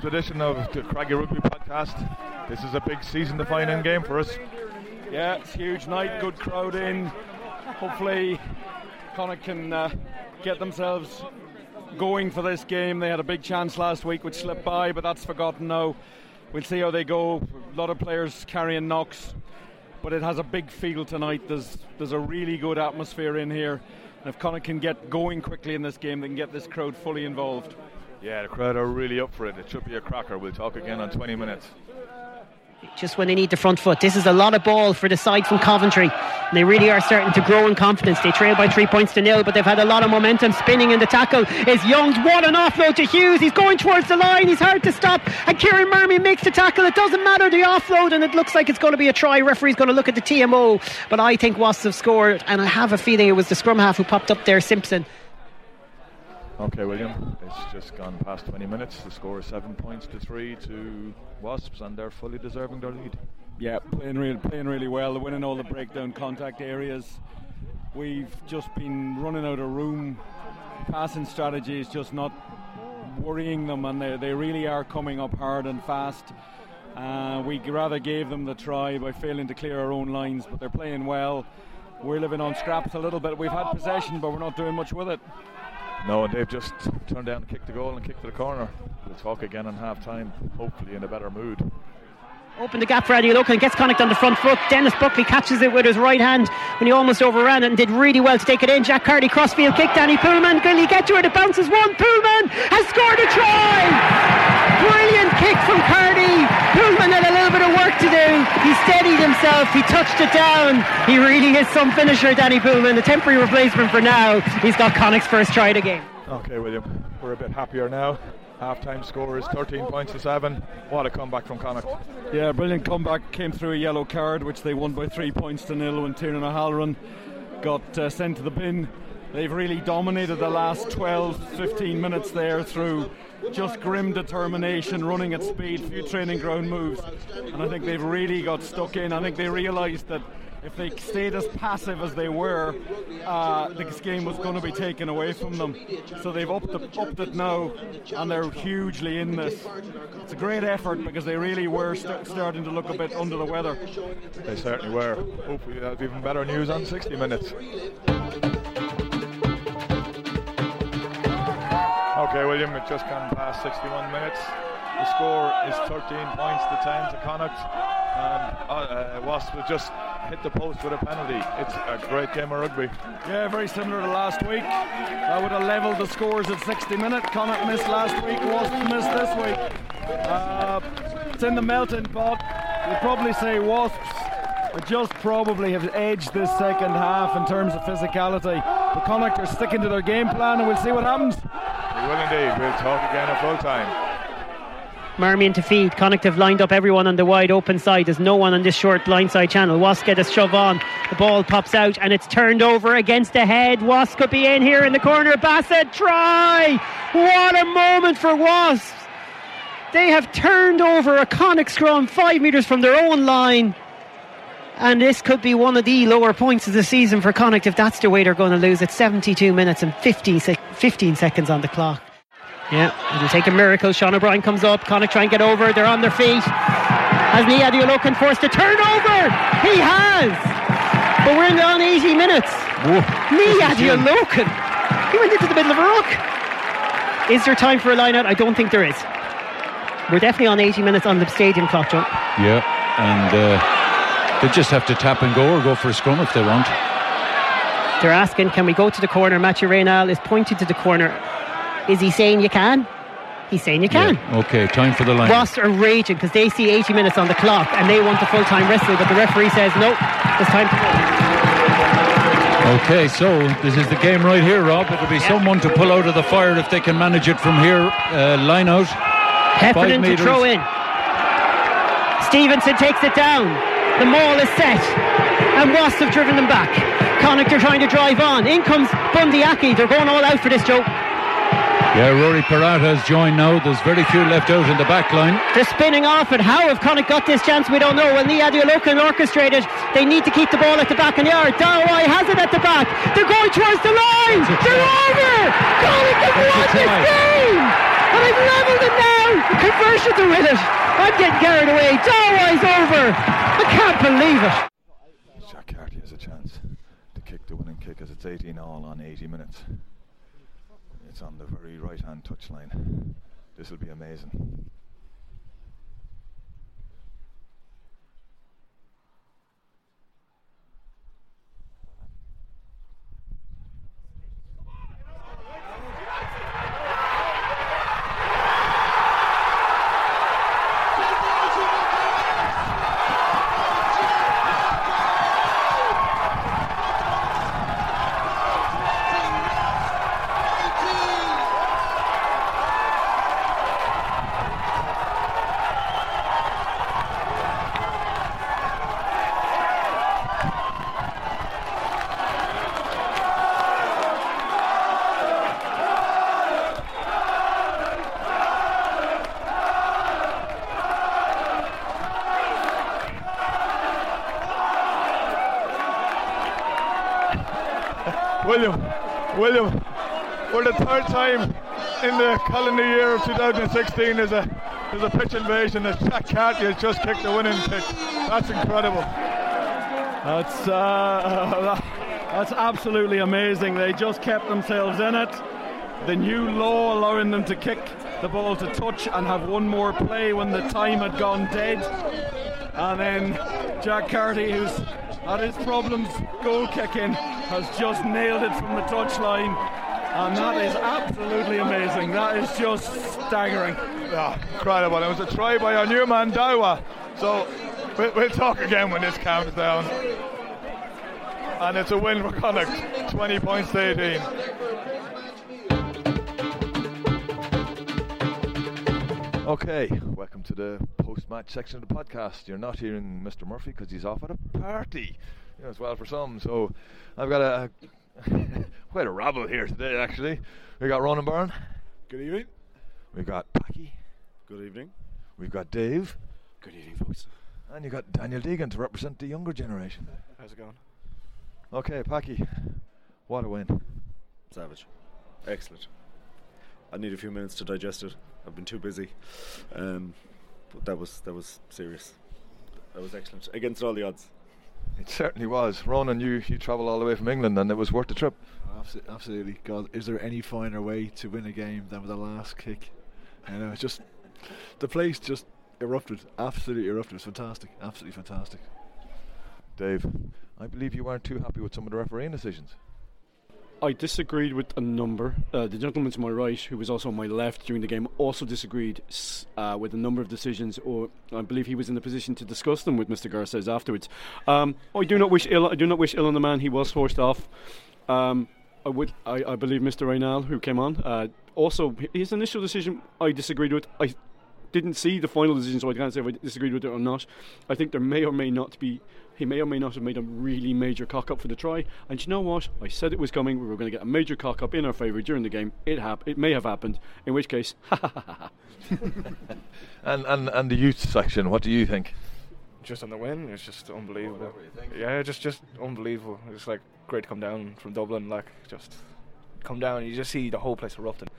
the edition of the Craggy Rugby podcast. This is a big season defining game for us. Yeah, it's huge night, good crowd in. Hopefully, Connacht can uh, get themselves going for this game. They had a big chance last week which slipped by, but that's forgotten now. We'll see how they go. A lot of players carrying knocks, but it has a big feel tonight. There's there's a really good atmosphere in here. And if Connacht can get going quickly in this game, they can get this crowd fully involved. Yeah, the crowd are really up for it. It should be a cracker. We'll talk again on 20 minutes just when they need the front foot. This is a lot of ball for the side from Coventry. They really are starting to grow in confidence. They trail by three points to nil, but they've had a lot of momentum. Spinning in the tackle is Youngs. What an offload to Hughes. He's going towards the line. He's hard to stop. And Kieran Murray makes the tackle. It doesn't matter the offload, and it looks like it's going to be a try. Referee's going to look at the TMO, but I think Wasps have scored, and I have a feeling it was the scrum half who popped up there, Simpson. Okay, William. It's just gone past 20 minutes. The score is seven points to three to Wasps, and they're fully deserving their lead. Yeah, playing really, playing really well. They're winning all the breakdown contact areas. We've just been running out of room. Passing strategy is just not worrying them, and they, they really are coming up hard and fast. Uh, we rather gave them the try by failing to clear our own lines, but they're playing well. We're living on scraps a little bit. We've had possession, but we're not doing much with it. No, and they've just turned down and kicked the goal and kicked to the corner. We'll talk again in half time, hopefully in a better mood. Open the gap for Eddie Adeolokun, gets Connacht on the front foot. Denis Buckley catches it with his right hand when he almost overran it and did really well to take it in. Jack Carty crossfield kick, Danny Poolman. Will he get to it? It bounces one. Poolman has scored a try! Brilliant kick from Carty. Poolman had a little bit of work to do. He steadied himself, he touched it down. He really is some finisher, Danny Poolman. A temporary replacement for now. He's got Connacht's first try of the game. Okay, William, we're a bit happier now. Half-time score is 13 points to 7. What a comeback from Connacht. Yeah, brilliant comeback. Came through a yellow card, which they won by 3 points to nil when Tiernan O'Halloran got uh, sent to the bin. They've really dominated the last 12, 15 minutes there through just grim determination, running at speed, few training ground moves. And I think they've really got stuck in. I think they realised that if they stayed as passive as they were, uh, this game was going to be taken away from them. So they've upped it, upped it now, and they're hugely in this. It's a great effort because they really were st- starting to look a bit under the weather. They certainly were. Hopefully, that's even better news on 60 minutes. Okay, William, it's just gone past 61 minutes. The score is 13 points to 10 to Connacht. And uh, uh, Wasp just hit the post with a penalty. It's a great game of rugby. Yeah, very similar to last week. I would have levelled the scores at 60 minutes. Connacht missed last week, Wasp missed this week. Uh, it's in the melting pot. You'd probably say Wasps just probably have edged this second half in terms of physicality. The Connacht are sticking to their game plan, and we'll see what happens. We will indeed. We'll talk again at full time. Marmion to feed. Connacht have lined up everyone on the wide open side. There's no one on this short blindside channel. Wasp get a shove on. The ball pops out and it's turned over against the head. Wasp could be in here in the corner. Bassett try. What a moment for Wasps. They have turned over a Connacht scrum five metres from their own line. And this could be one of the lower points of the season for Connacht if that's the way they're going to lose. It's 72 minutes and 15, 15 seconds on the clock. Yeah, it'll take a miracle. Sean O'Brien comes up. Connacht try and get over. They're on their feet. Has Nia looking forced to turn over? He has. But we're in on 80 minutes. Nia looking. He went into the middle of a rock. Is there time for a line out? I don't think there is. We're definitely on 80 minutes on the stadium clock, John. Yeah, and uh, they just have to tap and go or go for a scrum if they want. They're asking, can we go to the corner? Mathieu Raynal is pointing to the corner. Is he saying you can? He's saying you can. Yeah. Okay, time for the line. Wasps are raging because they see 80 minutes on the clock and they want the full time wrestle, but the referee says no, it's time to go. Okay, so this is the game right here, Rob. It'll be someone to pull out of the fire if they can manage it from here. Uh, line out. Heffernan to throw in. Stevenson takes it down. The maul is set. And Wasps have driven them back. Connacht are trying to drive on. In comes Bundee Aki. They're going all out for this, Joe. Yeah, Rory Peralta has joined now. There's very few left out in the back line. They're spinning off it. How have Connacht got this chance? We don't know. Well, Niyi Adeolokun orchestrated. They need to keep the ball at the back in the yard. Dawai has it at the back. They're going towards the line. They're over. Connacht have won this game. Conversion to win it. I'm getting carried away. Dawai's over. I can't believe it. Jack Carty has a chance to kick the winning kick as it's 18 all on 80 minutes. It's on the very right hand touchline. This will be amazing. Calendar year of 2016, there's a there's a pitch invasion as Jack Carty has just kicked the winning kick. That's incredible. That's uh, that's absolutely amazing. They just kept themselves in it. The new law allowing them to kick the ball to touch and have one more play when the time had gone dead. And then Jack Carty, who's had his problems goal kicking, has just nailed it from the touchline. And that is absolutely amazing. That is just staggering. Yeah, incredible. It was a try by our new man Dawai. So we'll, we'll talk again when this calms down. And it's a win for Connacht, 20 points to 18. Okay, welcome to the post-match section of the podcast. You're not hearing Mr. Murphy because he's off at a party, you know, as well for some. So I've got a quite a rabble here today. Actually, we got Ronan Byrne, Good evening. we've got Packy, Good evening. we've got Dave, Good evening, folks. and you've got Daniel Deegan to represent the younger generation. How's it going? Okay, Packy, what a win! Savage. Excellent. I need a few minutes to digest it. I've been too busy. Um, but that was that was serious. That was excellent. Against all the odds. It certainly was. Ronan, you you travelled all the way from England, and it was worth the trip. Absolutely. God, is there any finer way to win a game than with a last kick? You know, it's just the place just erupted. Absolutely erupted. It was fantastic. Absolutely fantastic. Dave, I believe you weren't too happy with some of the refereeing decisions. I disagreed with a number. Uh, the gentleman to my right, who was also on my left during the game, also disagreed uh, with a number of decisions, or I believe he was in the position to discuss them with Mr. Garces afterwards. Um, I do not wish ill. I do not wish ill on the man. He was forced off. Um, I would. I, I believe Mr. Raynal, who came on, uh, also his initial decision I disagreed with. I didn't see the final decision, so I can't say if I disagreed with it or not. I think there may or may not be. He may or may not have made a really major cock up for the try. And you know what? I said it was coming. We were going to get a major cock up in our favour during the game. It hap- It may have happened. In which case, And and and the youth section, what do you think? just on the win. It's just unbelievable. Yeah, just just unbelievable. It's like great to come down from Dublin, like just come down and you just see the whole place erupting.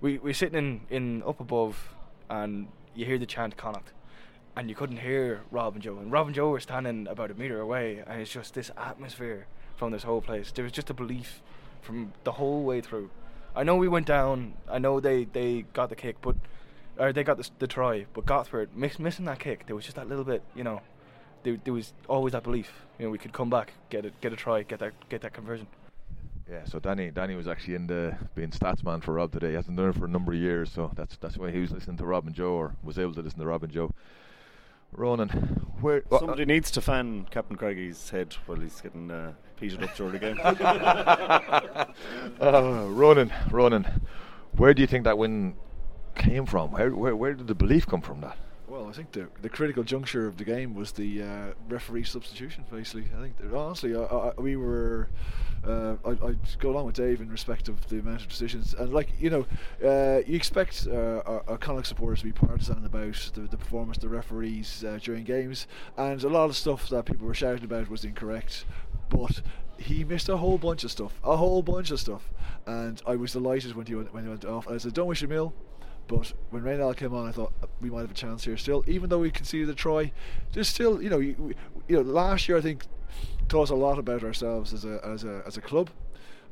We we're sitting in, in up above and you hear the chant Connacht and you couldn't hear Rob and Joe. And Rob and Joe were standing about a metre away and it's just this atmosphere from this whole place. There was just a belief from the whole way through. I know we went down, I know they, they got the kick, but or they got the, the try, but Gopperth miss, missing that kick. There was just that little bit, you know. There, there was always that belief, you know, we could come back, get it, get a try, get that, get that conversion. Yeah, so Danny Danny was actually in the being statsman for Rob today. He hasn't done it for a number of years, so that's that's why he was listening to Rob and Joe, or was able to listen to Rob and Joe. Ronan, where wha- Somebody needs to fan Captain Craigie's head while he's getting uh, peated up during the game. uh, Ronan, Ronan, where do you think that win came from? Where where where did the belief come from? That Well, I think the the critical juncture of the game was the uh, referee substitution. Basically, I think honestly, I, I, we were. Uh, I, I go along with Dave in respect of the amount of decisions, and like you know, uh, you expect uh, our, our Connacht supporters to be partisan about the, the performance of the referees uh, during games, and a lot of stuff that people were shouting about was incorrect, but he missed a whole bunch of stuff, a whole bunch of stuff, and I was delighted when he went, when he went off. I said, "Don't wish him ill." But when Raynal came on, I thought we might have a chance here still. Even though we conceded a try, there's still, you know, you, you know, last year I think taught us a lot about ourselves as a as a as a club.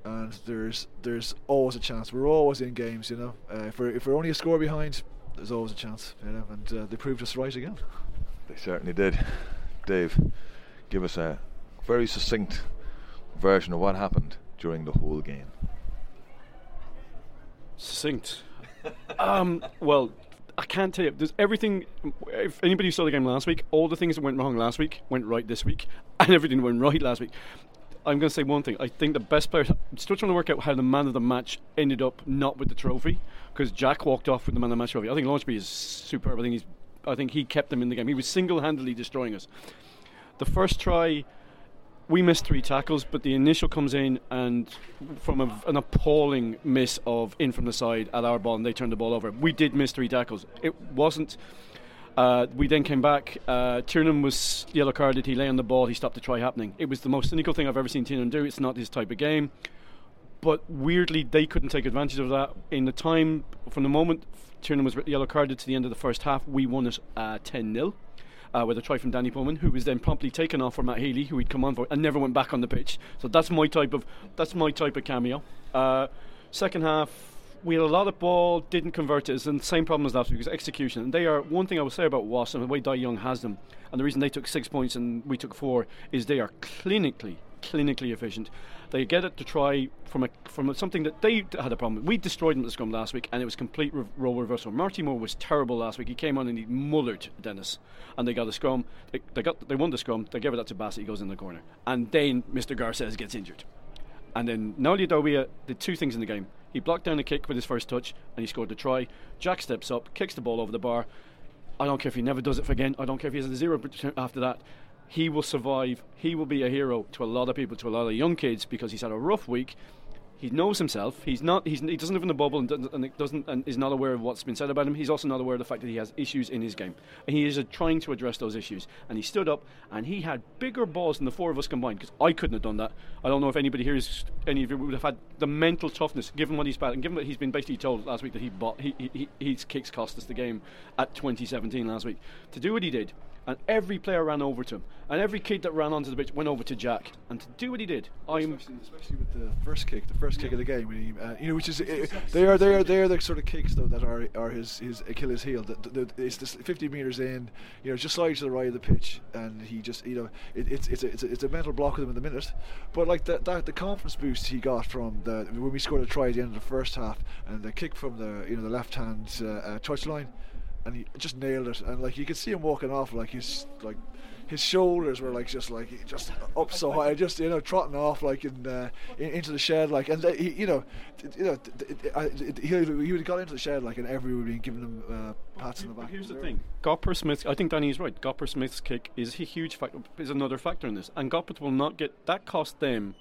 And there's there's always a chance. We're always in games, you know. Uh, if we're if we're only a score behind, there's always a chance, you know. And uh, they proved us right again. They certainly did. Dave, give us a very succinct version of what happened during the whole game. Succinct. Um, well, I can't tell you. There's everything. If anybody saw the game last week, all the things that went wrong last week went right this week, and everything went right last week. I'm going to say one thing. I think the best player. I'm still trying to work out how the man of the match ended up not with the trophy because Jack walked off with the man of the match trophy. I think Launchbury is superb. I think he's. I think he kept them in the game. He was single-handedly destroying us. The first try we missed three tackles, but the initial comes in and from a, an appalling miss of in from the side at our ball, and they turned the ball over. We did miss three tackles. It wasn't. Uh, we then came back. Uh, Tiernan was yellow carded. He lay on the ball. He stopped the try happening. It was the most cynical thing I've ever seen Tiernan do. It's not his type of game. But weirdly, they couldn't take advantage of that. In the time, from the moment Tiernan was yellow carded to the end of the first half, we won it uh, 10 0 uh, with a try from Danny Poolman, who was then promptly taken off for Matt Healy, who he'd come on for and never went back on the pitch. So that's my type of that's my type of cameo. Uh, second half, we had a lot of ball, didn't convert it. and the same problem as last week, was execution. And they are one thing I will say about Wasp and the way Dai Young has them, and the reason they took six points and we took four is they are clinically, clinically efficient. They get it to try from a from a, something that they had a problem with. We destroyed them at the scrum last week, and it was complete re- role reversal. Marty Moore was terrible last week. He came on and he mullered Denis, and they got a scrum. They, they got they won the scrum. They gave it that to Bassett. He goes in the corner, and then Mr. Garces gets injured. And then Naulia Dawai did two things in the game. He blocked down a kick with his first touch, and he scored the try. Jack steps up, kicks the ball over the bar. I don't care if he never does it again. I don't care if he has a zero after that he will survive. He will be a hero to a lot of people, to a lot of young kids, because he's had a rough week. He knows himself. He's not. He's, he doesn't live in the bubble and doesn't, and doesn't and is not aware of what's been said about him. He's also not aware of the fact that he has issues in his game, and he is trying to address those issues. And he stood up, and he had bigger balls than the four of us combined. Because I couldn't have done that. I don't know if anybody here is any of you would have had the mental toughness, given what he's bad, and given that he's been basically told last week that he bought he, he, his kicks cost us the game at 2017 last week. To do what he did, and every player ran over to him, and every kid that ran onto the pitch went over to Jack, and to do what he did, I'm especially, especially with the first kick, the first kick of the game, when he, uh, you know, which is uh, they are they are they are the sort of kicks though that are are his his Achilles heel. The, the, the, it's this 50 meters in, you know, just slides to the right of the pitch, and he just you know it, it's it's a, it's a, it's a mental block of him in the minute, but like that that the confidence boost he got from the when we scored a try at the end of the first half, and the kick from the you know the left hand uh, uh, touch line and he just nailed it. And like you could see him walking off, like he's like his shoulders were like just like just up so high, just you know trotting off like in, uh, in into the shed, like and he, you know, you know, he, he would have got into the shed like, and everyone would be giving him uh, pats on the back. Here's the thing: Gopper Smith. I think Danny is right. Gopper Smith's kick is a huge factor. Is another factor in this, and Gopper will not get that cost them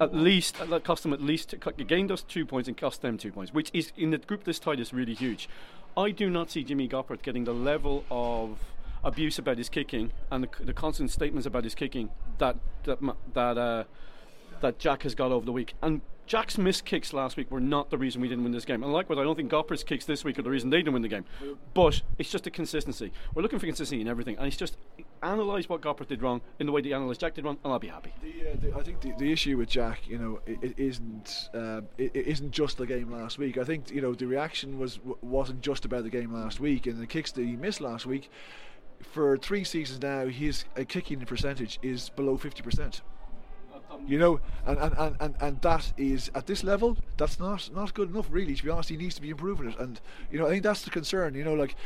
at least that cost them at least gained us two points and cost them two points, which is in the group this tight is really huge. I do not see Jimmy Gopperth getting the level of abuse about his kicking and the, the constant statements about his kicking that that that uh, that Jack has got over the week. And Jack's missed kicks last week were not the reason we didn't win this game. And likewise, I don't think Gopper's kicks this week are the reason they didn't win the game. But it's just a consistency. We're looking for consistency in everything, and it's just analyse what Gopper did wrong in the way they analysed Jack did wrong, and I'll be happy. The, uh, the, I think the, the issue with Jack, you know, it, it isn't uh, it, it isn't just the game last week. I think you know the reaction was wasn't just about the game last week and the kicks that he missed last week. For three seasons now, his uh, kicking percentage is below fifty percent you know, and, and, and, and, that is at this level, that's not not good enough really. To be honest, he needs to be improving it, and you know, I think that's the concern. You know, like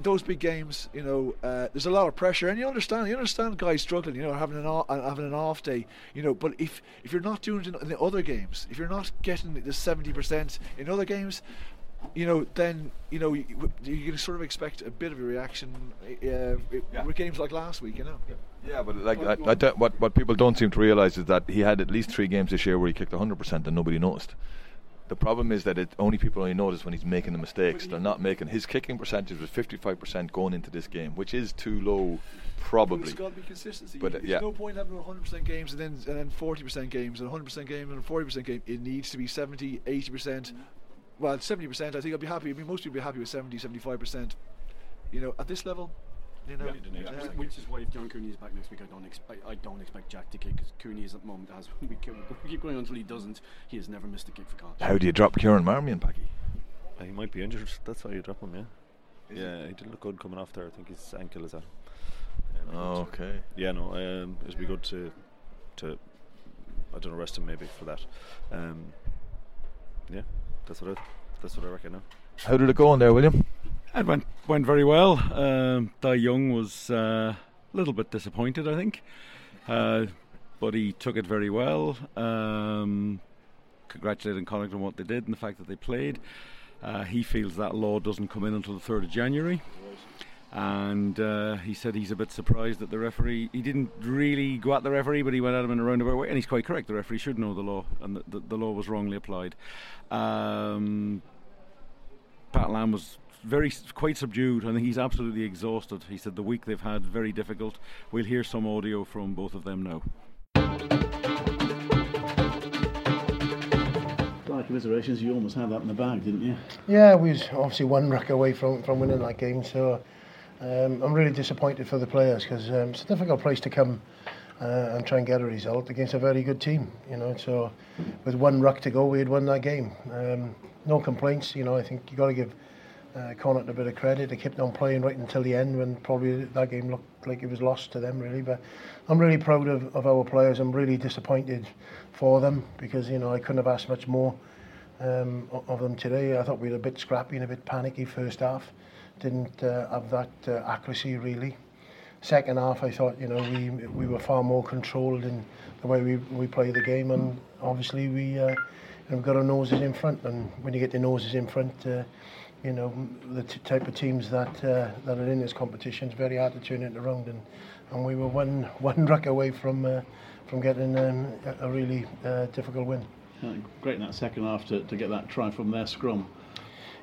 those big games, you know, uh, there's a lot of pressure, and you understand, you understand guys struggling, you know, having an off, having an off day, you know. But if if you're not doing it in the other games, if you're not getting the seventy percent in other games, you know, then you know you, you can sort of expect a bit of a reaction uh, yeah. with games like last week, you know. Yeah. Yeah, but like I, I don't, what what people don't seem to realise is that he had at least three games this year where he kicked 100% and nobody noticed. The problem is that it only people only notice when he's making the mistakes. They're not making his kicking percentage was 55% going into this game, which is too low, probably. But it's got to be consistency. But uh, There's yeah. no point having 100% games and then and then 40% games and 100% games and 40% game. It needs to be 70, 80%, well, 70%. I think I'd be happy. I mean, most people would be happy with 70, 75%. You know, at this level, you know. Yeah, uh, which is why if John Cooney is back next week, I don't expect I don't expect Jack to kick because Cooney is at the moment as we keep, we keep going until he doesn't. He has never missed a kick for Connacht. How do you drop Kieran Marmion, Packy? Uh, he might be injured. That's why you drop him. Yeah. yeah, he didn't look good coming off there. I think his ankle is out. Yeah, Oh, okay. Yeah, no, um, it'd be good to, to, I don't know, rest him maybe for that. Um, yeah, that's what I, that's what I reckon now. How did it go in there, William? It went went very well. Um, Dai Young was uh, a little bit disappointed, I think, uh, but he took it very well. Um, congratulating Connacht on what they did and the fact that they played. Uh, he feels that law doesn't come in until the third of January, and uh, he said he's a bit surprised that the referee. He didn't really go at the referee, but he went at him in a roundabout way, and he's quite correct. The referee should know the law, and the, the, the law was wrongly applied. Um, Pat Lam was very quite subdued. I think he's absolutely exhausted. He said the week they've had very difficult. We'll hear some audio from both of them now. Like commiserations, you almost had that in the bag, didn't you? Yeah, we was obviously one ruck away from, from winning that game, so um, I'm really disappointed for the players because um, it's a difficult place to come uh, and try and get a result against a very good team, you know. So with one ruck to go, we had won that game. Um, no complaints, you know. I think you got to give uh, Connacht a bit of credit. They kept on playing right until the end when probably that game looked like it was lost to them, really. But I'm really proud of, of our players. I'm really disappointed for them because you know I couldn't have asked much more um, of them today. I thought we were a bit scrappy and a bit panicky first half. Didn't uh, have that uh, accuracy really. Second half, I thought you know we we were far more controlled in the way we we play the game, and obviously we uh, we've got our noses in front. And when you get your noses in front, uh, you know the t- type of teams that uh, that are in this competition, it's very hard to turn it around. And and we were one one ruck away from uh, from getting um, a, really uh, difficult win. Great in that second half to, to get that try from their scrum.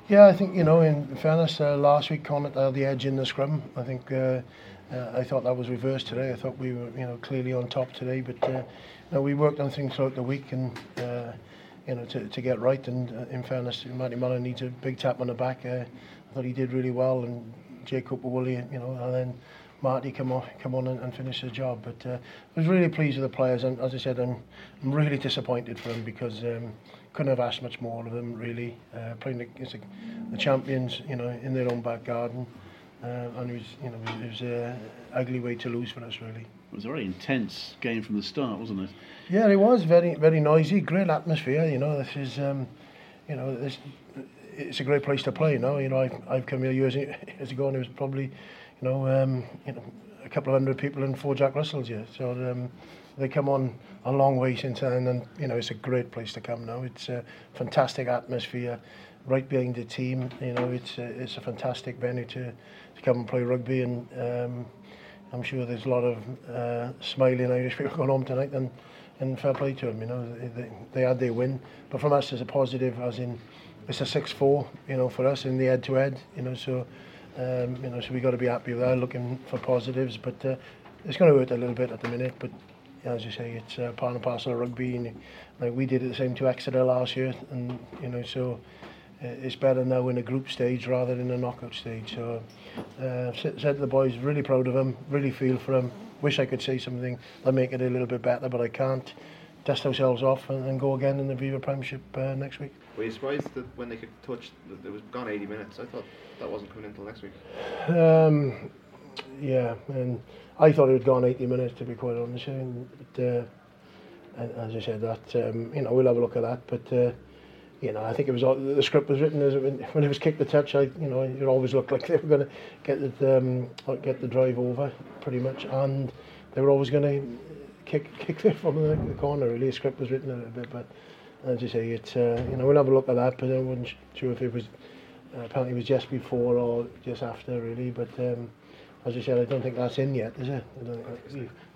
Yeah, I think you know. In fairness, uh, last week Connacht had the edge in the scrum. I think uh, uh, I thought that was reversed today. I thought we were you know clearly on top today, but uh, know, we worked on things throughout the week and uh, you know to, to get right. And uh, in fairness, Matty Mullan needs a big tap on the back. Uh, I thought he did really well, and Jake Cooper-Woolley, you know, and then Marty come on, come on and, and finish the job. But uh, I was really pleased with the players, and as I said, I'm, I'm really disappointed for them because um, couldn't have asked much more of them. Really, uh, playing against the, the champions, you know, in their own back garden, uh, and it was, you know, it was an ugly way to lose for us, really. It was a very intense game from the start, wasn't it? Yeah, it was very, very noisy, great atmosphere. You know, this is, um, you know, this, it's a great place to play. You know, you know, I've, I've come here years, years ago, and it was probably, you know, um, you know, a couple of hundred people and four Jack Russells here. So um, they come on a long way since then, and you know, it's a great place to come now. It's a fantastic atmosphere, right behind the team. You know, it's a, it's a fantastic venue to, to come and play rugby, and um, I'm sure there's a lot of uh, smiling Irish people going home tonight, and and fair play to them. You know, they, they, had their win, but from us, it's a positive, as in it's a 6-4. You know, for us in the head-to-head. You know, so um, you know, so we got to be happy with that. Looking for positives, but uh, it's going to hurt a little bit at the minute. But as you say, it's uh, part and parcel of rugby, and like we did it the same to Exeter last year, and you know, so uh, it's better now in a group stage rather than a knockout stage. So, uh, said said to the boys, really proud of them, really feel for them. Wish I could say something that make it a little bit better, but I can't. Dust ourselves off and, and go again in the Aviva Premiership uh, next week. Were you surprised that when they could touch, that it was gone 80 minutes? I thought that wasn't coming until next week. Um, yeah, and I thought it had gone 80 minutes to be quite honest. And, but, uh, as I said, that um, you know we'll have a look at that. But uh, you know, I think it was all, the script was written as when, when it was kicked the touch. I you know it always looked like they were going to get the um, get the drive over pretty much, and they were always going to kick kick it from the, the corner. Really, the script was written a little bit, but as you say, it's uh, you know we'll have a look at that. But I wasn't sure if it was uh, apparently it was just before or just after really. But um, as I said, I don't think that's in yet, is it?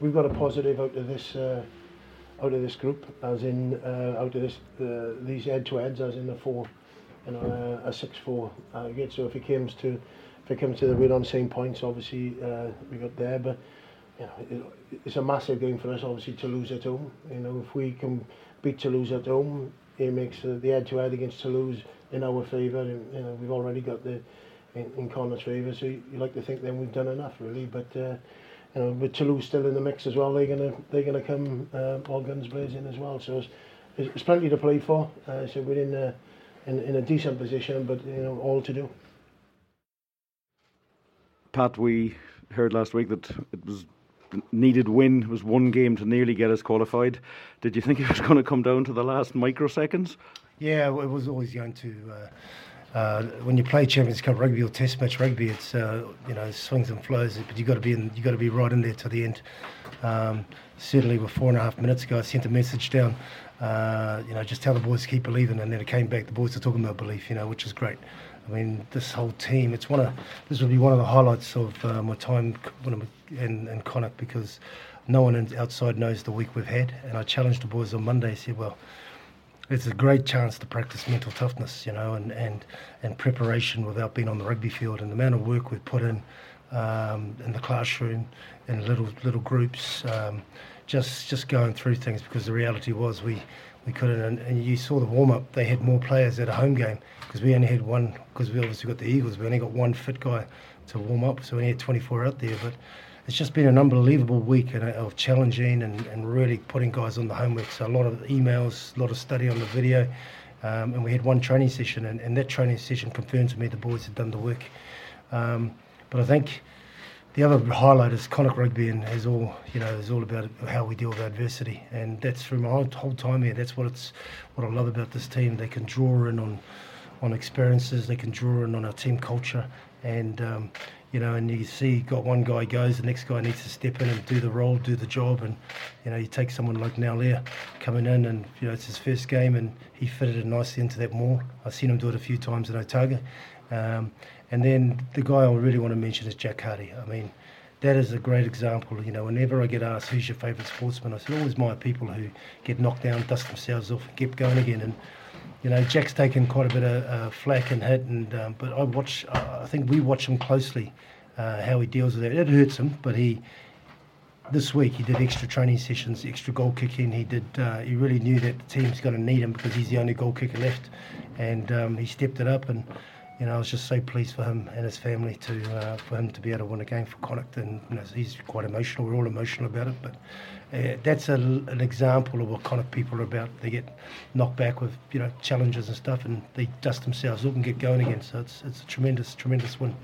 We've, got a positive out of this. Uh, out of this group, as in uh, out of this uh, these head to heads, as in a four, you know, uh, a six four aggregate. So if it comes to if it comes to the we're on the same points, obviously uh, we got there, but you know it, it's a massive game for us, obviously to lose at home. You know if we can beat Toulouse at home, it makes uh, the head to head against Toulouse in our favour. You know, we've already got the in, in Connacht's favour, so you, you like to think then we've done enough really. But uh, you know, with Toulouse still in the mix as well, they're gonna they're gonna come uh, all guns blazing as well. So it's, it's plenty to play for. Uh, so we're in a, in, in a decent position, but you know, all to do. Pat, we heard last week that it was needed win it was one game to nearly get us qualified. Did you think it was going to come down to the last microseconds? Yeah, it was always going to. Uh, uh, when you play Champions Cup rugby or Test match rugby, it's uh, you know swings and flows, but you got to be in, you got to be right in there to the end. Um, certainly, with four and a half minutes ago, I sent a message down. Uh, you know, just tell the boys keep believing, and then it came back. The boys are talking about belief, you know, which is great. I mean, this whole team, it's one of, this will be one of the highlights of uh, my time in, in Connacht because no one outside knows the week we've had. And I challenged the boys on Monday, said, well, it's a great chance to practice mental toughness, you know, and, and, and preparation without being on the rugby field. And the amount of work we've put in um, in the classroom, in little little groups, um, just just going through things because the reality was we we couldn't. And, and you saw the warm up; they had more players at a home game because we only had one. Because we obviously got the Eagles, we only got one fit guy to warm up, so we had 24 out there. But it's just been an unbelievable week of challenging and, and really putting guys on the homework. So a lot of emails, a lot of study on the video, um, and we had one training session, and, and that training session confirmed to me the boys had done the work. Um, but I think the other highlight is Connacht Rugby and is all you know is all about how we deal with adversity, and that's through my whole, whole time here. That's what it's what I love about this team. They can draw in on on experiences. They can draw in on our team culture, and um, you know, and you see, got one guy goes, the next guy needs to step in and do the role, do the job, and you know, you take someone like Naulia coming in, and you know, it's his first game, and he fitted it nicely into that maul. I've seen him do it a few times in Otago. Um, and then the guy I really want to mention is Jack Carty. I mean, that is a great example. You know, whenever I get asked who's your favourite sportsman, I said always my people who get knocked down, dust themselves off, and keep going again. And you know, Jack's taken quite a bit of uh, flack and hit, and um, but I watch. I think we watch him closely, uh, how he deals with it. It hurts him, but he. This week he did extra training sessions, extra goal kicking. He did. Uh, he really knew that the team's going to need him because he's the only goal kicker left, and um, he stepped it up and you know, I was just so pleased for him and his family to uh, for him to be able to win a game for Connacht, and you know, he's quite emotional. We're all emotional about it, but uh, that's a, an example of what Connacht people are about. They get knocked back with you know challenges and stuff, and they dust themselves up and get going again. So it's it's a tremendous tremendous win.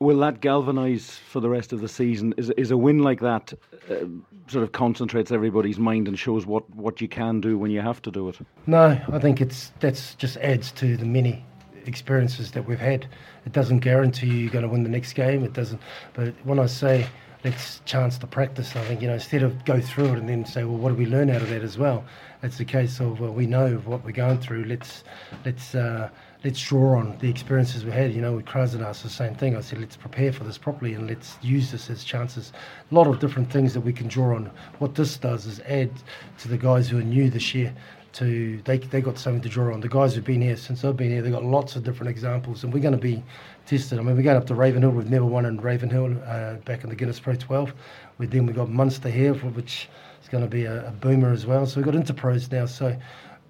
Will that galvanise for the rest of the season? Is is a win like that uh, sort of concentrates everybody's mind and shows what, what you can do when you have to do it? No, I think it's that's just adds to the many experiences that we've had. It doesn't guarantee you you're going to win the next game. It doesn't. But when I say let's chance to practice, I think you know instead of go through it and then say, well, what do we learn out of that as well? It's a case of well, we know what we're going through. Let's let's. Uh, let's draw on the experiences we had. You know, with Krasnodar, the same thing. I said, let's prepare for this properly and let's use this as chances. A lot of different things that we can draw on. What this does is add to the guys who are new this year to they they got something to draw on. The guys who've been here since I've been here, they've got lots of different examples, and we're going to be tested. I mean, we're going up to Ravenhill. We've never won in Ravenhill uh, back in the Guinness Pro 12. We then we've got Munster here, which is going to be a, a boomer as well. So we've got Interpros now. So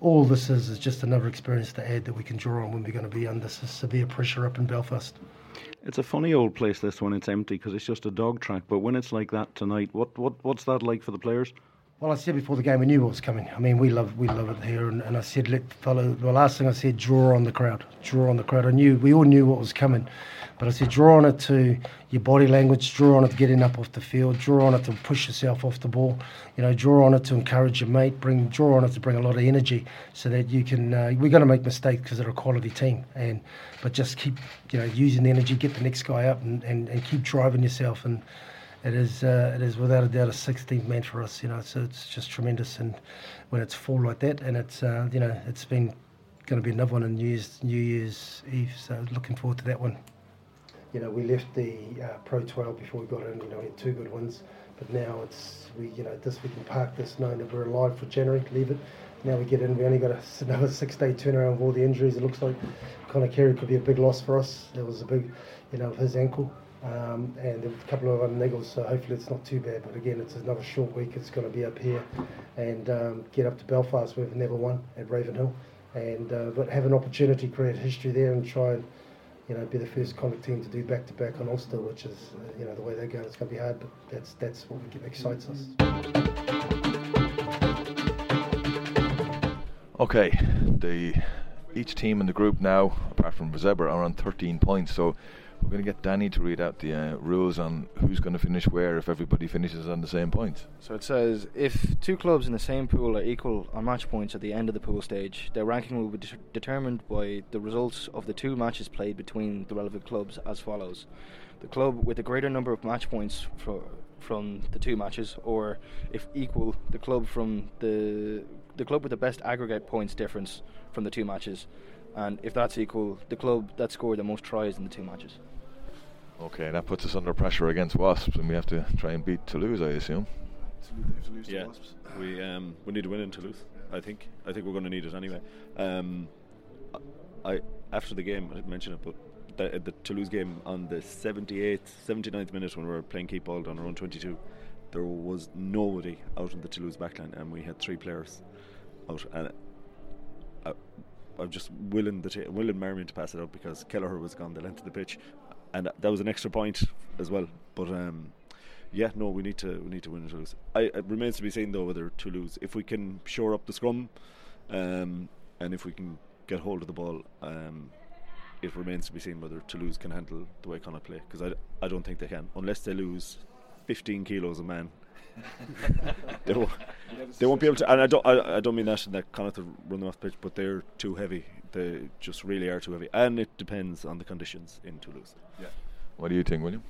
all this is is just another experience to add that we can draw on when we're going to be under severe pressure up in Belfast. It's a funny old place, this one. It's empty because it's just a dog track. But when it's like that tonight, what, what what's that like for the players? Well, I said before the game, we knew what was coming. I mean, we love we love it here, and, and I said let follow. The last thing I said, draw on the crowd, draw on the crowd. I knew we all knew what was coming, but I said draw on it to your body language, draw on it getting up off the field, draw on it to push yourself off the ball. You know, draw on it to encourage your mate, bring draw on it to bring a lot of energy, so that you can. Uh, we're going to make mistakes because they're a quality team, and but just keep you know using the energy, get the next guy up, and, and, and keep driving yourself and it is uh, it is without a doubt a 16th man for us. You know, so it's just tremendous, and when it's full like that, and it's uh, you know it's been going to be another one on New Year's New Year's Eve. So looking forward to that one. You know, we left the uh, Pro 12 before we got in. You know, we had two good ones, but now it's we you know this we can park this knowing that we're alive for January. Leave it. Now we get in. We only got a, another six-day turnaround with all the injuries. It looks like Conor Carey could be a big loss for us. There was a big, you know, his ankle. Um, and a couple of other niggles, so hopefully it's not too bad. But again, it's another short week. It's going to be up here and um, get up to Belfast. We've never won at Ravenhill, and uh, but have an opportunity, to create history there, and try and you know be the first Connacht team to do back to back on Ulster, which is uh, you know the way they're going. It's going to be hard, but that's that's what excites us. Okay, the each team in the group now, apart from Zebre, are on 13 points. So we're going to get Danny to read out the uh, rules on who's going to finish where if everybody finishes on the same points. So it says if two clubs in the same pool are equal on match points at the end of the pool stage, their ranking will be de- determined by the results of the two matches played between the relevant clubs as follows. The club with the greater number of match points for, from the two matches, or if equal, the club from the the club with the best aggregate points difference from the two matches, and if that's equal, the club that scored the most tries in the two matches. Okay, that puts us under pressure against Wasps, and we have to try and beat Toulouse, I assume. Yeah, we um, we need to win in Toulouse. I think. I think we're going to need it anyway. Um, I after the game, I mentioned it, but the, the Toulouse game on the 78th, 79th minute when we were playing keep ball on our own 22, there was nobody out in the Toulouse backline, and we had three players out. And I, I'm just willing the t- willing Marmion to pass it out because Kelleher was gone the length of the pitch, and that was an extra point as well. But um, yeah, no, we need to we need to win in Toulouse. I, it remains to be seen though whether Toulouse, if we can shore up the scrum, um, and if we can get hold of the ball, um, it remains to be seen whether Toulouse can handle the way Connacht play because I, I don't think they can unless they lose 15 kilos a man. they, won't, they won't be able to, and I don't I, I don't mean that that Connacht to run them off the pitch, but they're too heavy. They just really are too heavy, and it depends on the conditions in Toulouse. Yeah. What do you think, William?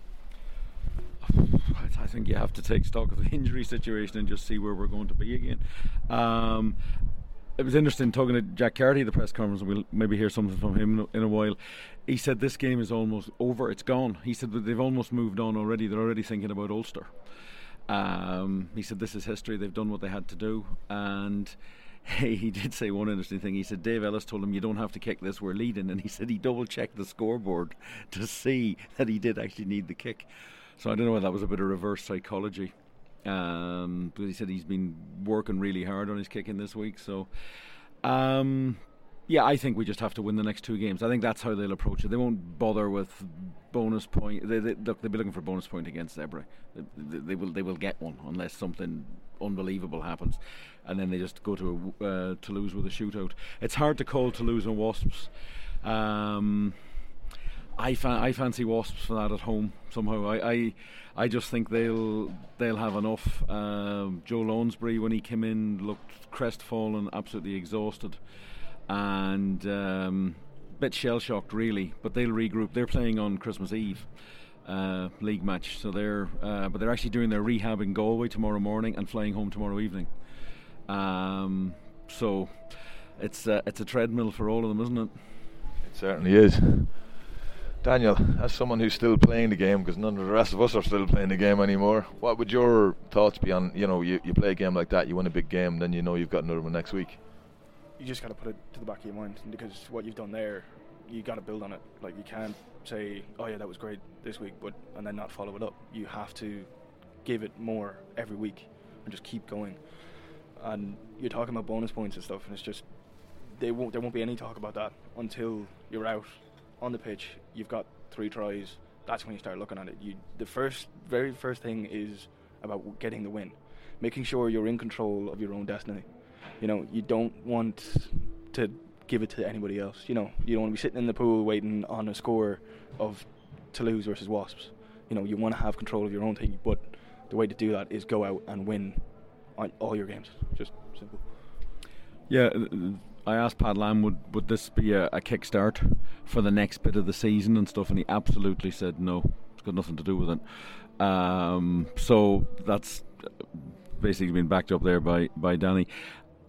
I think you have to take stock of the injury situation and just see where we're going to be again. Um, it was interesting talking to Jack Carty at the press conference. We'll maybe hear something from him in a while. He said this game is almost over. It's gone. He said that they've almost moved on already. They're already thinking about Ulster. Um, he said this is history. They've done what they had to do, and he did say one interesting thing. He said Dave Ellis told him you don't have to kick this. We're leading, and he said he double checked the scoreboard to see that he did actually need the kick. So I don't know whether that was a bit of reverse psychology. Um, he said he's been working really hard on his kicking this week. So, um, yeah, I think we just have to win the next two games. I think that's how they'll approach it. They won't bother with bonus point. They, they, look, they'll be looking for bonus point against Zebre. They, they, they, will they will get one unless something unbelievable happens, and then they just go to uh, Toulouse with a shootout. It's hard to call Toulouse and Wasps. Um, I, fa- I fancy Wasps for that at home somehow. I, I, I just think they'll they'll have enough. Um, Joe Launchbury, when he came in, looked crestfallen, absolutely exhausted, and um, bit shell shocked really. But they'll regroup. They're playing on Christmas Eve. Uh, league match, so they're uh, but they're actually doing their rehab in Galway tomorrow morning and flying home tomorrow evening. Um, so it's uh, it's a treadmill for all of them, isn't it? It certainly is. Daniel, as someone who's still playing the game, because none of the rest of us are still playing the game anymore, what would your thoughts be on, you know, you, you play a game like that, you win a big game, then you know you've got another one next week? You just got to put it to the back of your mind because what you've done there, you got to build on it. Like you can't say, "Oh yeah, that was great this week," but and then not follow it up. You have to give it more every week and just keep going. And you're talking about bonus points and stuff, and it's just they won't. There won't be any talk about that until you're out on the pitch. You've got three tries. That's when you start looking at it. You the first, very first thing is about getting the win, making sure you're in control of your own destiny. You know, you don't want to give it to anybody else. You know, you don't want to be sitting in the pool waiting on a score of Toulouse versus Wasps. You know, you want to have control of your own thing, but the way to do that is go out and win all your games. Just simple. Yeah, I asked Pat Lam would would this be a, a kickstart for the next bit of the season and stuff, and he absolutely said no. It's got nothing to do with it. Um, so that's basically been backed up there by by Danny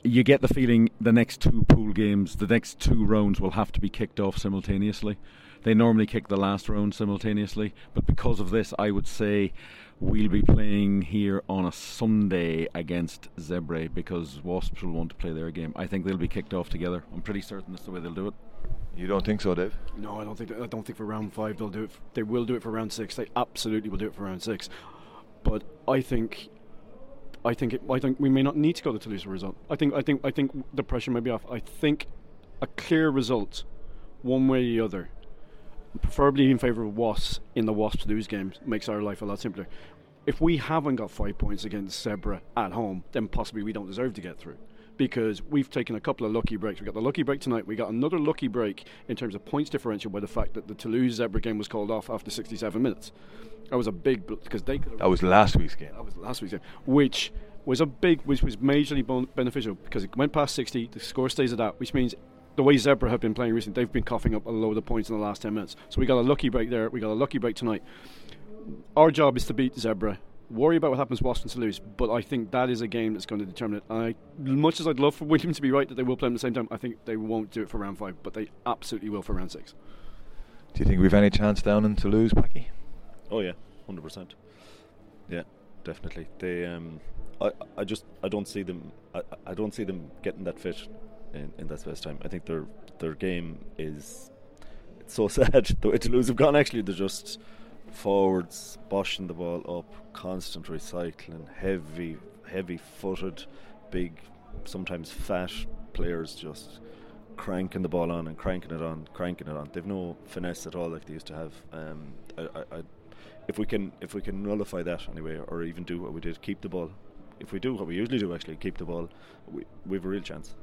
you get the feeling the next two pool games, the next two rounds will have to be kicked off simultaneously. They normally kick the last round simultaneously, but because of this, I would say we'll be playing here on a Sunday against Zebre because Wasps will want to play their game. I think they'll be kicked off together. I'm pretty certain that's the way they'll do it. You don't think so, Dave? No, I don't think. I don't think for round five they'll do it. They will do it for round six. They absolutely will do it for round six. But I think I think it, I think we may not need to go to Toulouse result. I think I think I think the pressure may be off. I think a clear result, one way or the other, preferably in favour of Wasps in the Wasps lose games, makes our life a lot simpler. If we haven't got five points against Zebre at home, then possibly we don't deserve to get through. Because we've taken a couple of lucky breaks. We got the lucky break tonight. We got another lucky break in terms of points differential by the fact that the Toulouse Zebre game was called off after 67 minutes. That was a big because they could. That was last week's game. That was last week's game, which was a big, which was majorly bon- beneficial because it went past 60. The score stays at that, which means the way Zebre have been playing recently, they've been coughing up a load of points in the last 10 minutes. So we got a lucky break there. We got a lucky break tonight. Our job is to beat Zebre. Worry about what happens to Boston to lose, but I think that is a game that's going to determine it. I, much as I'd love for William to be right that they will play them at the same time, I think they won't do it for round five, but they absolutely will for round six. Do you think we've any chance down in Toulouse, Packy? Oh yeah, hundred percent. Yeah, definitely. They, um, I, I just, I don't see them. I, I don't see them getting that fit in, in that space time. I think their their game is. It's so sad the way Toulouse have gone. Actually, they're just forwards boshing the ball up, constant recycling, heavy, heavy-footed, big, sometimes fat players just cranking the ball on and cranking it on, cranking it on. They've no finesse at all like they used to have. Um, I, I, I, if we can, if we can nullify that anyway, or even do what we did, keep the ball. If we do what we usually do, actually keep the ball, we we have a real chance.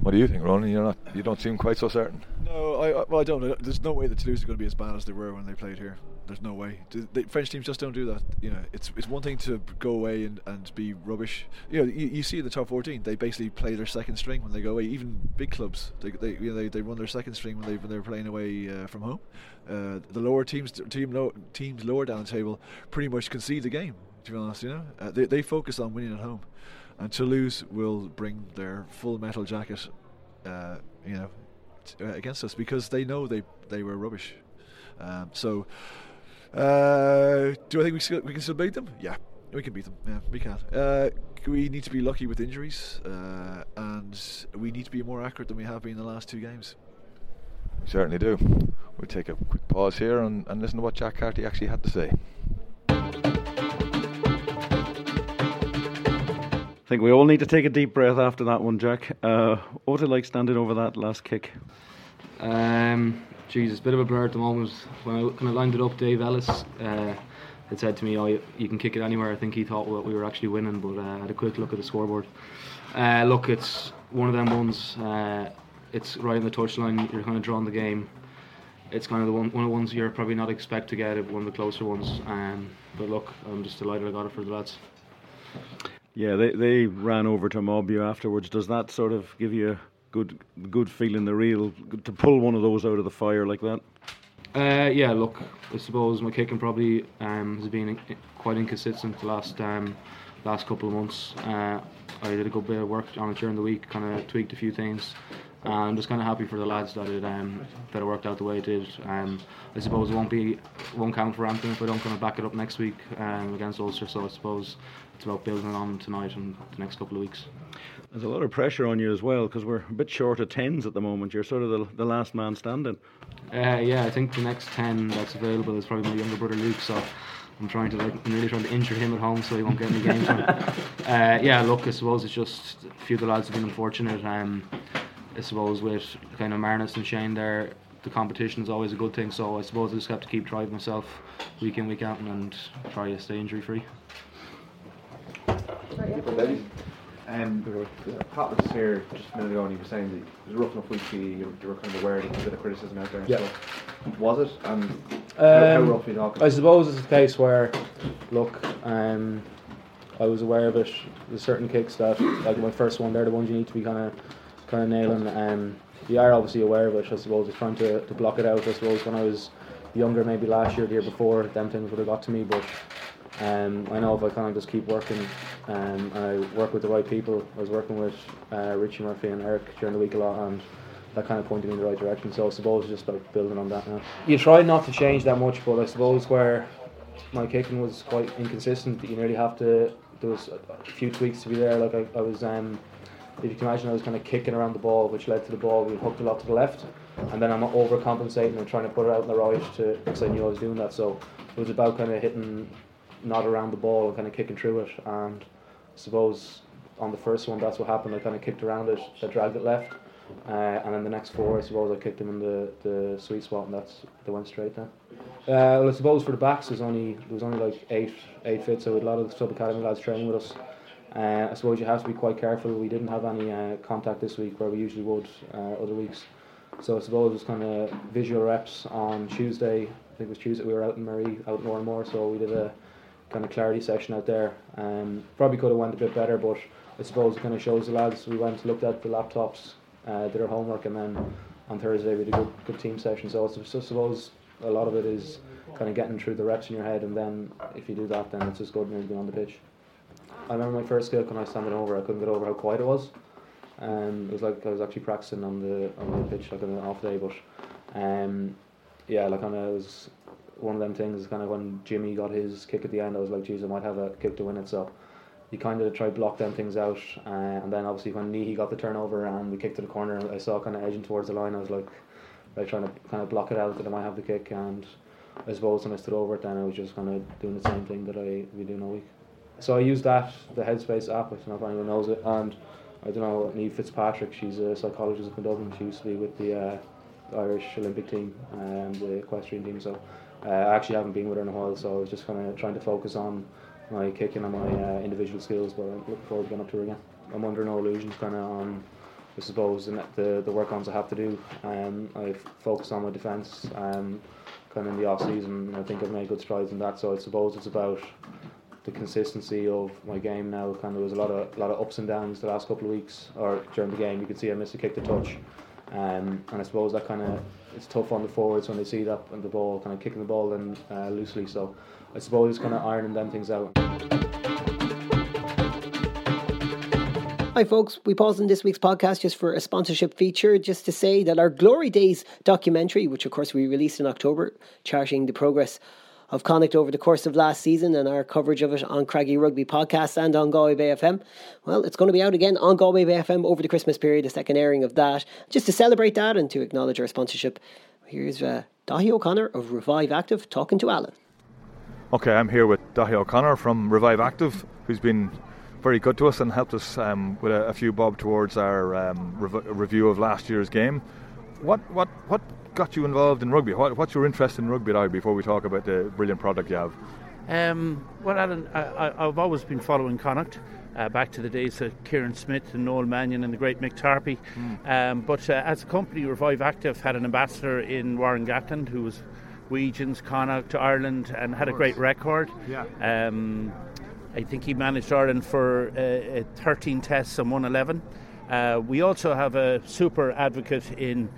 What do you think, Ronan? You're not. You don't seem quite so certain. No, I, well, I don't. There's no way that Toulouse are going to be as bad as they were when they played here. There's no way. The, the French teams just don't do that. You know, it's it's one thing to go away and, and be rubbish. You know, you, you see in the top 14, they basically play their second string when they go away. Even big clubs, they they you know, they, they run their second string when they when they're playing away uh, from home. Uh, the lower teams, team low, teams lower down the table, pretty much concede the game. To be honest, you know, uh, they they focus on winning at home, and Toulouse will bring their full metal jacket uh, you know, t- uh, against us because they know they they were rubbish. Um, so, uh, do I think we still, we can still beat them? Yeah, we can beat them. Yeah, we can. Uh, we need to be lucky with injuries, uh, and we need to be more accurate than we have been in the last two games. We certainly do. We'll take a quick pause here and, and listen to what Jack Carty actually had to say. Think we all need to take a deep breath after that one, Jack. Uh, what was it like standing over that last kick? Um, a bit of a blur at the moment. When I kind of lined it up, Dave Ellis uh, had said to me, "Oh, you, you can kick it anywhere." I think he thought we were actually winning, but uh, I had a quick look at the scoreboard. Uh, look, it's one of them ones. Uh, it's right on the touchline. You're kind of drawing the game. It's kind of the one, one of the ones you're probably not expect to get one of the closer ones. Um, but look, I'm just delighted I got it for the lads. Yeah, they they ran over to mob you afterwards. Does that sort of give you a good good feeling, the real to pull one of those out of the fire like that? Uh, yeah, look, I suppose my kicking probably um, has been quite inconsistent the last um, last couple of months. Uh, I did a good bit of work on it during the week, kind of tweaked a few things. I'm just kind of happy for the lads that it um, that it worked out the way it did. Um, I suppose it won't be won't count for anything if I don't kind of back it up next week um, against Ulster. So I suppose it's about building on tonight and the next couple of weeks. There's a lot of pressure on you as well because we're a bit short of tens at the moment. You're sort of the, the last man standing. Uh, yeah, I think the next ten that's available is probably my younger brother Luke. So I'm trying to like, I'm really trying to injure him at home so he won't get any game time. uh, yeah, look, I suppose it's just a few of the lads have been unfortunate. Um, I suppose with kind of Marnitz and Shane there, the competition is always a good thing. So I suppose I just have to keep driving myself week in week out and, and try to stay injury free. Um, Pat was here just a minute ago and he was saying that it was a rough enough week for you, you, you were kind of aware of a bit of criticism out there and Yeah. stuff. Was it? And how, how Um, rough are you talking? I suppose it's a case where, look, um, I was aware of it. There's certain kicks that, like my first one, they're the ones you need to be kind of, kind of nailing. Um, you are obviously aware of it. I suppose it's trying to, to block it out. I suppose when I was younger, maybe last year, the year before, them things would have got to me. But um, I know if I kind of just keep working, um, I work with the right people. I was working with uh, Richie Murphy and Eric during the week a lot, and that kind of pointed me in the right direction. So I suppose just about building on that now. You try not to change that much, but I suppose where my kicking was quite inconsistent, you nearly have to. A a few tweaks to be there. Like I, I was, um, if you can imagine, I was kind of kicking around the ball, which led to the ball being hooked a lot to the left, and then I'm overcompensating and trying to put it out in the right to because I knew I was doing that. So it was about kind of hitting not around the ball and kind of kicking through it. And I suppose on the first one, that's what happened. I kind of kicked around it, I dragged it left, Uh, and then the next four, I suppose, I kicked them in the, the sweet spot, and that's they went straight down. Uh, well, I suppose for the backs, there's only there was only like eight eight fits, so a lot of the sub academy lads training with us. Uh, I suppose you have to be quite careful. We didn't have any uh, contact this week where we usually would uh, other weeks. So I suppose it was kind of visual reps on Tuesday. I think it was Tuesday. We were out in Maree, out in Oranmore, so we did a kind of clarity session out there. Um, probably could have went a bit better, but I suppose it kind of shows the lads. We went looked at the laptops, uh, did our homework, and then on Thursday we did a good, good team session. So I suppose a lot of it is kind of getting through the reps in your head, and then if you do that, then it's just good when you're on the pitch. I remember my first skill when I standing over, I couldn't get over how quiet it was. Um, it was like I was actually practicing on the on the pitch like on an off day, but um, yeah, like of it was one of them things. Is Kind of when Jimmy got his kick at the end, I was like, geez, I might have a kick to win it. So you kind of try block them things out, uh, and then obviously when Niyi got the turnover and we kicked to the corner, I saw kind of edging towards the line. I was like, like trying to kind of block it out that I might have the kick, and I suppose when I stood over it, then I was just kind of doing the same thing that I we do in a week. So I used that the Headspace app. I don't know if anyone knows it, and I don't know, Niamh Fitzpatrick, she's a psychologist up in Dublin. She used to be with the uh, Irish Olympic team and the equestrian team. So uh, I actually haven't been with her in a while, so I was just kind of trying to focus on my kicking and my uh, individual skills. But I'm looking forward to getting up to her again. I'm under no illusions kind of on, I suppose, the, the, the work ons I have to do. Um, I've focused on my defence um, kind of in the off season. I think I've made good strides in that. So I suppose it's about the consistency of my game now. Kind of was a lot of a lot of ups and downs the last couple of weeks or during the game. You could see I missed a kick to touch, um, and I suppose that kind of it's tough on the forwards when they see that and the ball kind of kicking the ball and uh, loosely. So I suppose it's kind of ironing them things out. Hi, folks. We pause in this week's podcast just for a sponsorship feature, just to say that our Glory Days documentary, which of course we released in October, charting the progress of Connacht over the course of last season and our coverage of it on Craggy Rugby podcast and on Galway Bay FM. Well, it's going to be out again on Galway Bay FM over the Christmas period, a second airing of that. Just to celebrate that and to acknowledge our sponsorship, here's uh, Daithí O'Connor of Revive Active talking to Alan. Okay, I'm here with Daithí O'Connor from Revive Active, who's been very good to us and helped us um, with a, a, few bob towards our um, rev- review of last year's game. What what what got you involved in rugby? What, what's your interest in rugby now before we talk about the brilliant product you have? Um, well, Alan, I, have always been following Connacht. Uh, back to the days of Kieran Smith and Noel Mannion and the great Mick Tarpey. Mm. Um, but uh, as a company, Revive Active had an ambassador in Warren Gatland who was Wegians, Connacht to Ireland and had a great record. Yeah. Um, I think he managed Ireland for uh, 13 tests and 111. Uh, we also have a super advocate in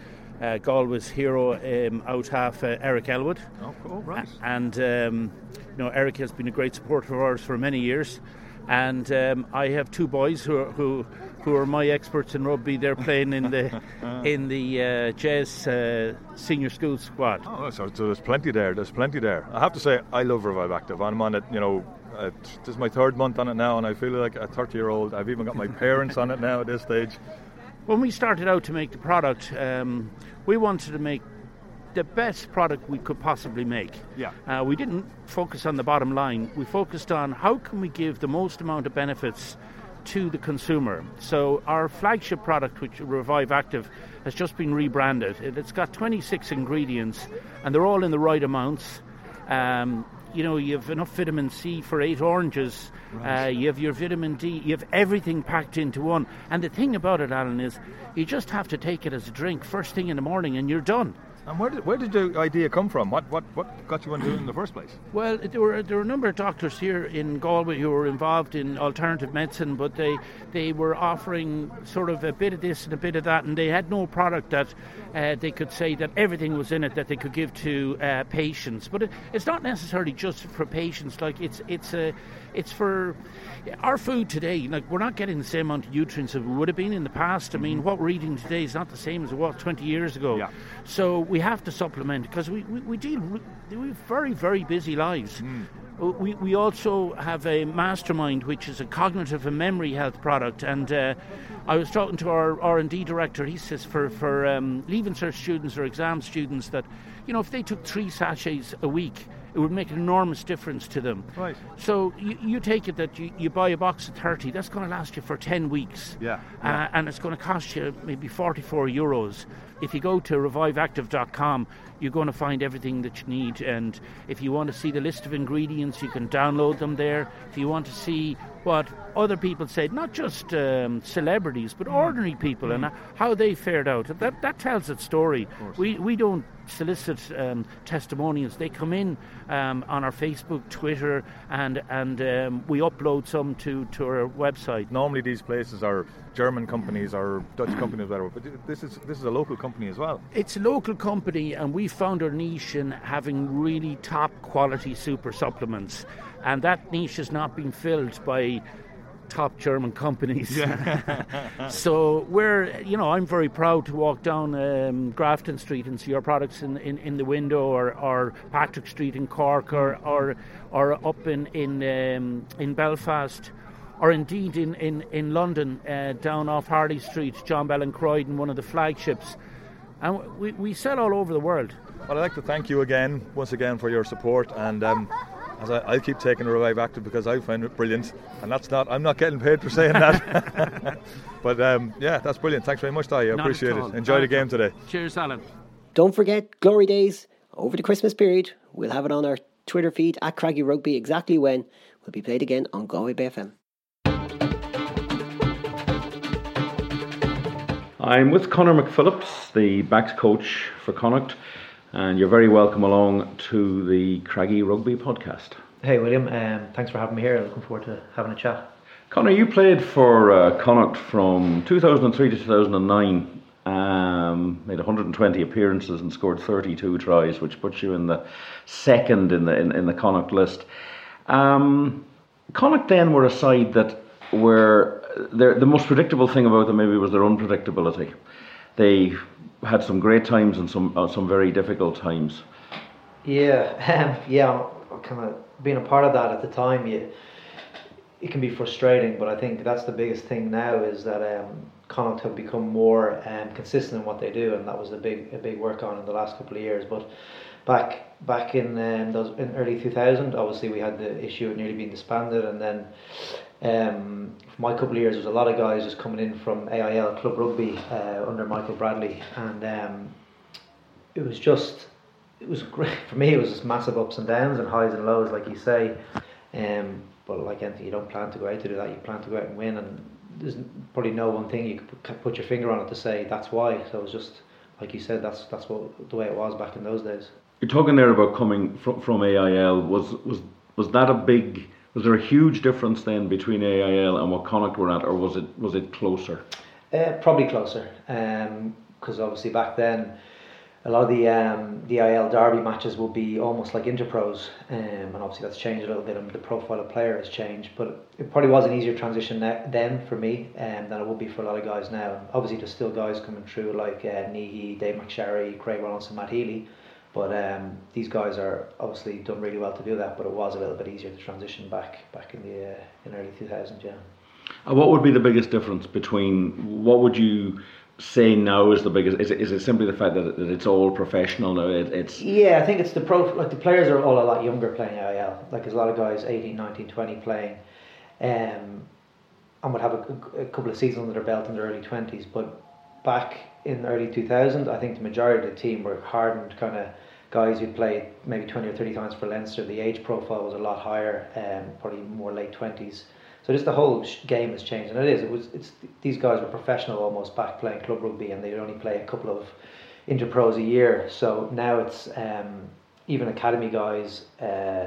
uh, Galway's hero um, out half, uh, Eric Elwood. Oh, cool, right. And, um, you know, Eric has been a great supporter of ours for many years. And um, I have two boys who are, who, who are my experts in rugby. They're playing in the in the uh, Jazz uh, senior school squad. Oh, so, so, there's plenty there. There's plenty there. I have to say, I love Revive Active. I'm on it, you know, uh, this is my third month on it now, and I feel like a 30 year old. I've even got my parents on it now at this stage. When we started out to make the product, um, we wanted to make the best product we could possibly make. Yeah. Uh, we didn't focus on the bottom line. We focused on how can we give the most amount of benefits to the consumer. So our flagship product, which Revive Active, has just been rebranded. It's got 26 ingredients, and they're all in the right amounts. Um, you know, you have enough vitamin C for eight oranges. Right. Uh, you have your vitamin D. You have everything packed into one. And the thing about it, Alan, is you just have to take it as a drink first thing in the morning, and you're done. And where did, where did the idea come from? What, what, what got you into it in the first place? Well, there were, there were a number of doctors here in Galway who were involved in alternative medicine, but they, they were offering sort of a bit of this and a bit of that, and they had no product that uh, they could say that everything was in it that they could give to uh, patients. But it, it's not necessarily just for patients. Like it's it's a it's for our food today. Like we're not getting the same amount of nutrients as we would have been in the past. I mean, mm-hmm. what we're eating today is not the same as it was 20 years ago. Yeah. So we have to supplement because we, we, we deal with very very busy lives. Mm. We, we also have a mastermind which is a cognitive and memory health product and uh, I was talking to our R&D director he says for, for um, leaving cert students or exam students that you know if they took three sachets a week it would make an enormous difference to them. Right. So you, you take it that you, you buy a box of 30, that's going to last you for 10 weeks. Yeah. Uh, and it's going to cost you maybe 44 euros. If you go to reviveactive.com, you're going to find everything that you need. And if you want to see the list of ingredients, you can download them there. If you want to see what other people said, not just um, celebrities, but ordinary people, and how they fared out, that, that tells its story. We, we don't solicit um, testimonials. They come in um, on our Facebook, Twitter, and and um, we upload some to, to our website. Normally, these places are German companies or Dutch companies, whatever. But this is this is a local company as well. It's a local company, and we found our niche in having really top quality super supplements, and that niche has not been filled by top German companies. so we're, you know, I'm very proud to walk down um, Grafton Street and see our products in, in, in the window, or, or Patrick Street in Cork, or or, or up in in um, in Belfast. Or indeed in, in, in London, uh, down off Harley Street, John Bell and Croyden, one of the flagships. And we, we sell all over the world. Well, I'd like to thank you again, once again, for your support. And um, as I, I'll keep taking a Revive Active because I find it brilliant. And that's not, I'm not getting paid for saying that. but um, yeah, that's brilliant. Thanks very much, Ty. I Not appreciate it. Enjoy Not the game today. Cheers, Alan. Don't forget Glory Days over the Christmas period. We'll have it on our Twitter feed at Craggy Rugby exactly when. Will be played again on Galway Bay FM. I'm with Conor McPhillips, the backs coach for Connacht, and you're very welcome along to the Craggy Rugby podcast. Hey William, um, thanks for having me here. Looking forward to having a chat. Conor, you played for uh, Connacht from 2003 to 2009. Um, made 120 appearances and scored 32 tries, which puts you in the second in the in, in the Connacht list. Um, Connacht then were a side that were the most predictable thing about them maybe was their unpredictability. They had some great times and some uh, some very difficult times. Yeah, um, yeah. Kind of being a part of that at the time, you, it can be frustrating. But I think that's the biggest thing now is that um, Connacht have become more um, consistent in what they do, and that was a big a big work on in the last couple of years. But back back in um, those in early 2000, obviously we had the issue of nearly being disbanded, and then um, for my couple of years, there was a lot of guys just coming in from AIL Club Rugby uh, under Michael Bradley, and um, it was just it was great for me. It was just massive ups and downs and highs and lows, like you say. Um, but like anything, you don't plan to go out to do that. You plan to go out and win, and there's probably no one thing you could put- your finger on it to say that's why. So it was just like you said, that's that's what the way it was back in those days. You're talking there about coming from, from AIL. Was was was that a big? Was there a huge difference then between AIL and what Connacht were at, or was it was it closer? Uh, probably closer, because obviously back then, a lot of the um, the IL derby matches would be almost like interpros, um, and obviously that's changed a little bit, and the profile of player has changed. But it probably was an easier transition then for me um, than it would be for a lot of guys now. Obviously, there's still guys coming through like uh, Niyi, Dave McSharry, Craig Ronaldson, Matt Healy. But um, these guys are obviously done really well to do that. But it was a little bit easier to transition back back in the uh, in early 2000s. Yeah. And what would be the biggest difference between what would you say now is the biggest? Is it, is it simply the fact that, that it's all professional now? It, it's Yeah, I think it's the pro. Like the players are all a lot younger playing IL. Like there's a lot of guys 18, 19, 20 playing, um, and would have a, a couple of seasons under their belt in their early twenties. But back in early 2000s, I think the majority of the team were hardened kind of guys who played maybe 20 or 30 times for Leinster. The age profile was a lot higher, um, probably more late 20s. So just the whole game has changed, and it is. It was. It's these guys were professional almost back playing club rugby, and they'd only play a couple of interpros a year. So now it's um, even academy guys. Uh,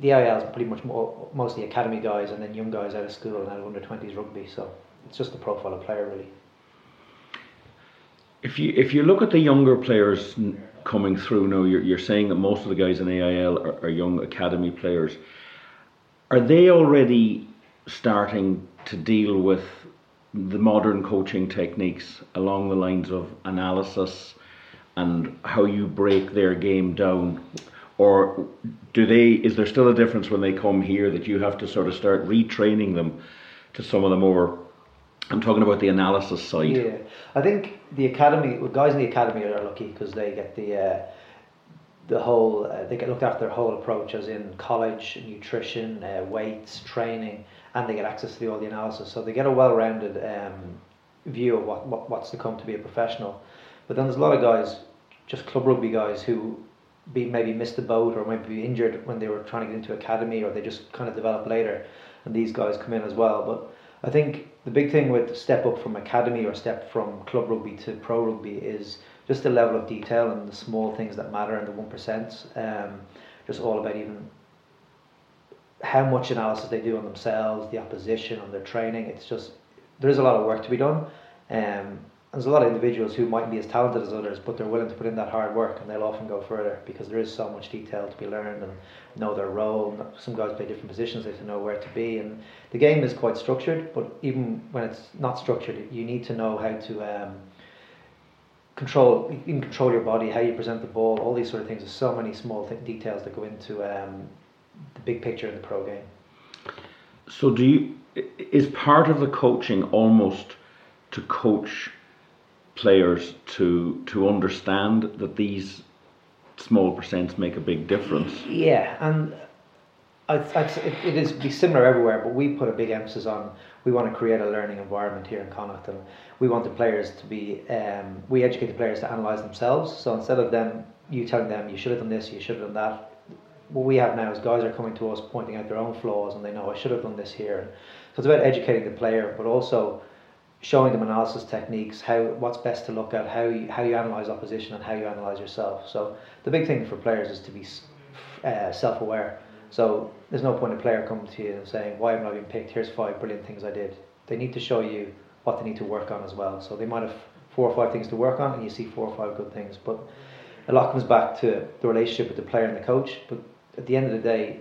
the IL is pretty much more, mostly academy guys, and then young guys out of school and out of under twenties rugby. So it's just the profile of player really. If you if you look at the younger players coming through now, you're, you're saying that most of the guys in AIL are, are young academy players. Are they already starting to deal with the modern coaching techniques along the lines of analysis and how you break their game down? Or do they is there still a difference when they come here that you have to sort of start retraining them to some of the more I'm talking about the analysis side. Yeah, I think the academy, well, guys in the academy are lucky because they get the uh, the whole uh, they get looked after their whole approach as in college nutrition uh, weights training and they get access to the, all the analysis. So they get a well-rounded um, view of what, what what's to come to be a professional. But then there's a lot of guys just club rugby guys who be maybe missed the boat or maybe be injured when they were trying to get into academy or they just kind of develop later. And these guys come in as well. But I think the big thing with step up from academy or step from club rugby to pro rugby is just the level of detail and the small things that matter and the one percent. Um, just all about even how much analysis they do on themselves, the opposition, on their training. It's just there is a lot of work to be done. Um, there's a lot of individuals who might be as talented as others, but they're willing to put in that hard work, and they'll often go further because there is so much detail to be learned and know their role. Some guys play different positions; they have to know where to be, and the game is quite structured. But even when it's not structured, you need to know how to um, control, you can control your body, how you present the ball, all these sort of things. There's so many small th- details that go into um, the big picture in the pro game. So, do you is part of the coaching almost to coach? Players to to understand that these small percents make a big difference. Yeah, and I'd it, it is be similar everywhere, but we put a big emphasis on we want to create a learning environment here in Connacht, and we want the players to be um, we educate the players to analyse themselves. So instead of them you telling them you should have done this, you should have done that. What we have now is guys are coming to us pointing out their own flaws, and they know I should have done this here. So it's about educating the player, but also showing them analysis techniques, how what's best to look at, how you, how you analyze opposition, and how you analyze yourself. So the big thing for players is to be uh, self-aware. So there's no point a player coming to you and saying, "Why haven't I been picked? Here's five brilliant things I did." They need to show you what they need to work on as well. So they might have four or five things to work on, and you see four or five good things. But a lot comes back to the relationship with the player and the coach. But at the end of the day,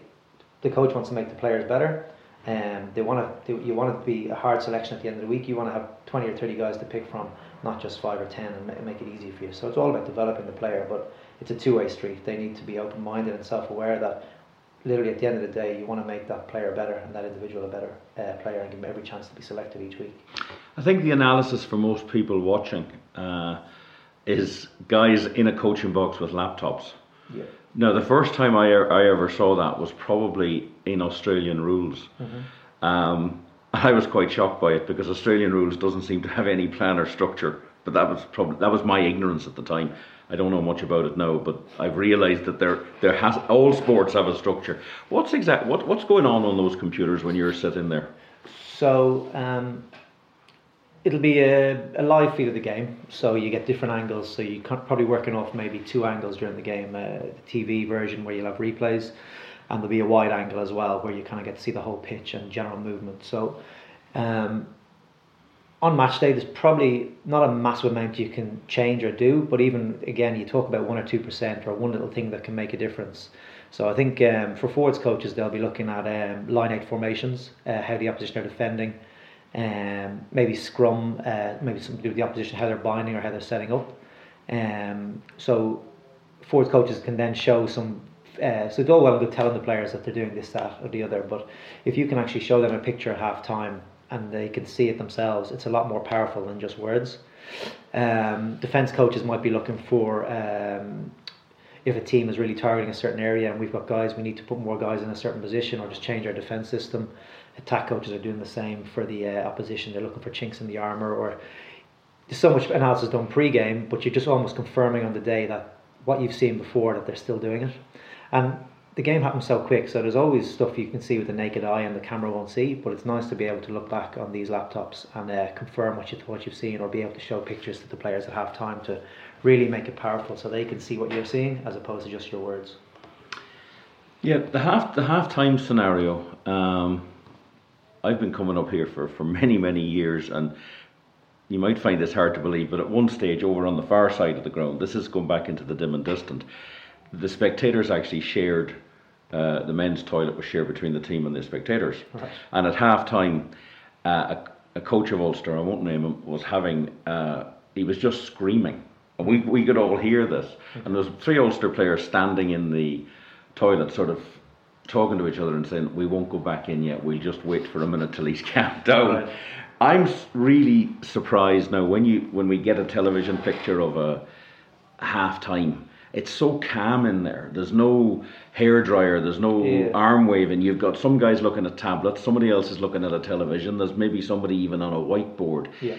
the coach wants to make the players better, um, they want to. You want it to be a hard selection at the end of the week. You want to have twenty or thirty guys to pick from, not just five or ten, and make it easy for you. So it's all about developing the player, but it's a two-way street. They need to be open-minded and self-aware that literally at the end of the day, you want to make that player better and that individual a better uh, player and give them every chance to be selected each week. I think the analysis for most people watching uh, is guys in a coaching box with laptops. Yeah. Now, the first time I, I ever saw that was probably in Australian rules. Mm-hmm. Um, I was quite shocked by it because Australian rules doesn't seem to have any plan or structure. But that was probably that was my ignorance at the time. I don't know much about it now, but I've realised that there there has all sports have a structure. What's exact what what's going on on those computers when you're sitting there? So um, it'll be a, a, live feed of the game, so you get different angles. So you are probably working off maybe two angles during the game. Uh, the TV version where you'll have replays, and there'll be a wide angle as well where you kind of get to see the whole pitch and general movement. So um, on match day, there's probably not a massive amount you can change or do, but even again, you talk about one or two percent or one little thing that can make a difference. So I think um, for forwards coaches, they'll be looking at um, lineout formations, uh, how the opposition are defending um, maybe scrum, uh, maybe something to do with the opposition, how they're binding or how they're setting up. Um, so forward coaches can then show some. Uh, so it's all well and good telling the players that they're doing this, that, or the other, but if you can actually show them a picture at half time and they can see it themselves, it's a lot more powerful than just words. Um, defense coaches might be looking for um, if a team is really targeting a certain area and we've got guys, we need to put more guys in a certain position or just change our defense system attack coaches are doing the same for the uh, opposition. They're looking for chinks in the armor, or there's so much analysis done pre-game, but you're just almost confirming on the day that what you've seen before that they're still doing it. And the game happens so quick, so there's always stuff you can see with the naked eye and the camera won't see. But it's nice to be able to look back on these laptops and uh, confirm what you what you've seen, or be able to show pictures to the players at half time to really make it powerful, so they can see what you're seeing as opposed to just your words. Yeah, the half the half time scenario. Um, I've been coming up here for, for many, many years, and you might find this hard to believe, but at one stage over on the far side of the ground, this is going back into the dim and distant, the spectators actually shared, uh, the men's toilet was shared between the team and the spectators. Right. And at half time, uh, a, a, coach of Ulster, I won't name him, was having, uh, he was just screaming. And we, we could all hear this. Mm-hmm. And there was three Ulster players standing in the toilet, sort of talking to each other and saying, "We won't go back in yet. We'll just wait for a minute till he's calmed down." Right. I'm really surprised now when you when we get a television picture of a half time it's so calm in there. There's no hair dryer, there's no Yeah. arm waving. You've got some guys looking at tablets, somebody else is looking at a television. There's maybe somebody even on a whiteboard. Yeah.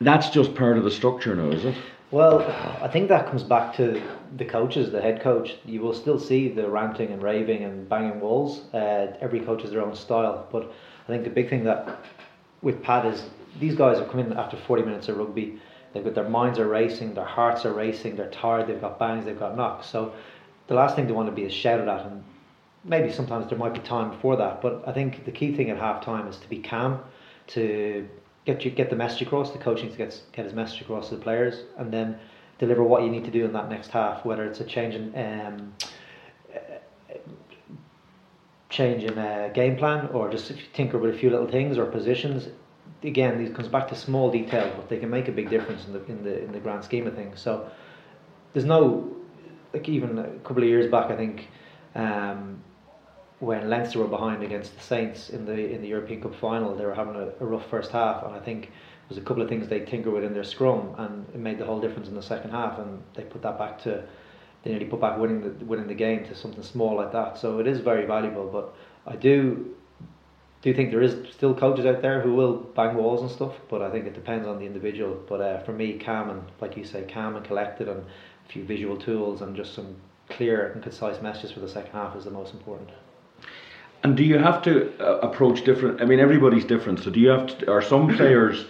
That's just part of the structure now, is it? Well, I think that comes back to the coaches, the head coach. You will still see the ranting and raving and banging walls. Uh, every coach has their own style, but I think the big thing that with Pat is these guys have come in after 40 minutes of rugby. They've got their minds are racing, their hearts are racing, they're tired, they've got bangs, they've got knocks. So the last thing they want to be is shouted at, and maybe sometimes there might be time before that. But I think the key thing at half time is to be calm, to get you get the message across. The coaching to get get his message across to the players, and then deliver what you need to do in that next half. Whether it's a change in um, change in a game plan or just tinker with a few little things or positions. Again, these comes back to small detail, but they can make a big difference in the in the in the grand scheme of things. So there's no like even a couple of years back, I think. Um, when Leinster were behind against the Saints in the in the European Cup final, they were having a, a rough first half, and I think there was a couple of things they tinkered with in their scrum, and it made the whole difference in the second half, and they put that back to they nearly put back winning the winning the game to something small like that. So it is very valuable, but I do do think there is still coaches out there who will bang walls and stuff, but I think it depends on the individual. But uh, for me, calm and like you say, calm and collected, and a few visual tools and just some clear and concise messages for the second half is the most important. And do you have to uh, approach different? I mean, everybody's different. So do you have to? Are some players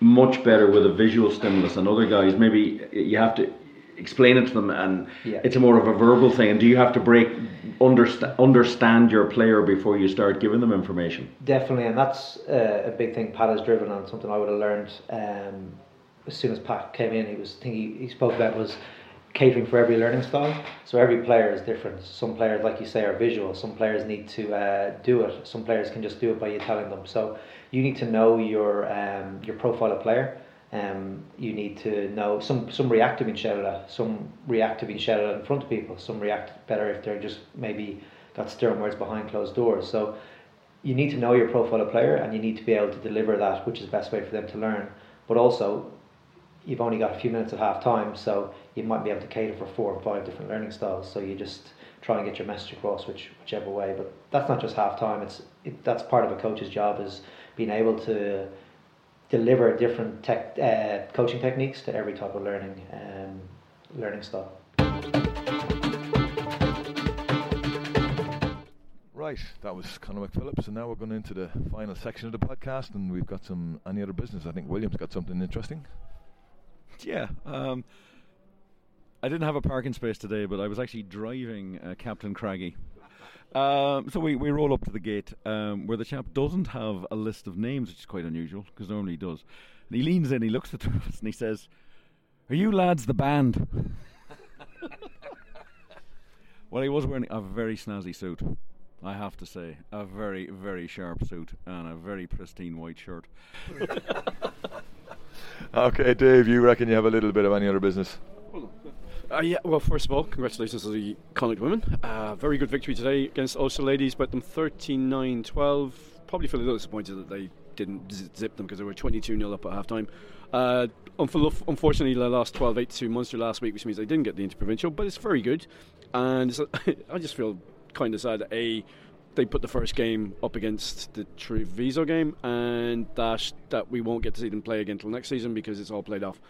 much better with a visual stimulus, and other guys maybe you have to explain it to them, and Yeah. it's a more of a verbal thing. And do you have to break understand understand your player before you start giving them information? Definitely, and that's uh, a big thing Pat has driven on. Something I would have learned um, as soon as Pat came in. He was thing he, he spoke about was catering for every learning style. So every player is different. Some players, like you say, are visual. Some players need to uh, do it. Some players can just do it by you telling them. So you need to know your um, your profile of player. Um, you need to know some some react to. Some react to being shouted at in front of people. Some react better if they're just maybe got stern words behind closed doors. So you need to know your profile of player and you need to be able to deliver that, which is the best way for them to learn. But also, you've only got a few minutes at half time, so you might be able to cater for four or five different learning styles. So you just try and get your message across, which whichever way. But that's not just half time. It's it, that's part of a coach's job is being able to deliver different tech, uh, coaching techniques to every type of learning um, learning style. Right, that was Conor McPhillips, and now we're going into the final section of the podcast, and we've got some any other business. I think William's got something interesting. Yeah. Um, I didn't have a parking space today, but I was actually driving uh, Captain Craggy. Um, so we, we roll up to the gate um, where the chap doesn't have a list of names, which is quite unusual because normally he does. And he leans in, he looks at us, and he says, "Are you lads the band?" well, he was wearing a very snazzy suit. I have to say, a very, very sharp suit and a very pristine white shirt. Okay, Dave, you reckon you have a little bit of any other business? Uh, yeah, well, first of all, congratulations to the Connacht women. Uh, very good victory today against Ulster Ladies, but them 39 12. Probably feel a little disappointed that they didn't zip them because they were 22 0 up at half time. Uh, unfortunately, they lost 12 8 to Munster last week, which means they didn't get the interprovincial, but it's very good. And I just feel kind of sad that A, they put the first game up against the Treviso game, and that, that we won't get to see them play again until next season because it's all played off.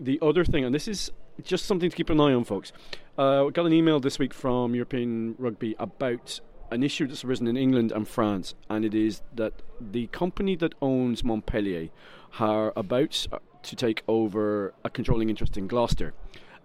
The other thing, and this is just something to keep an eye on, folks. Uh, we got an email this week from European Rugby about an issue that's arisen in England and France, and it is that the company that owns Montpellier are about to take over a controlling interest in Gloucester.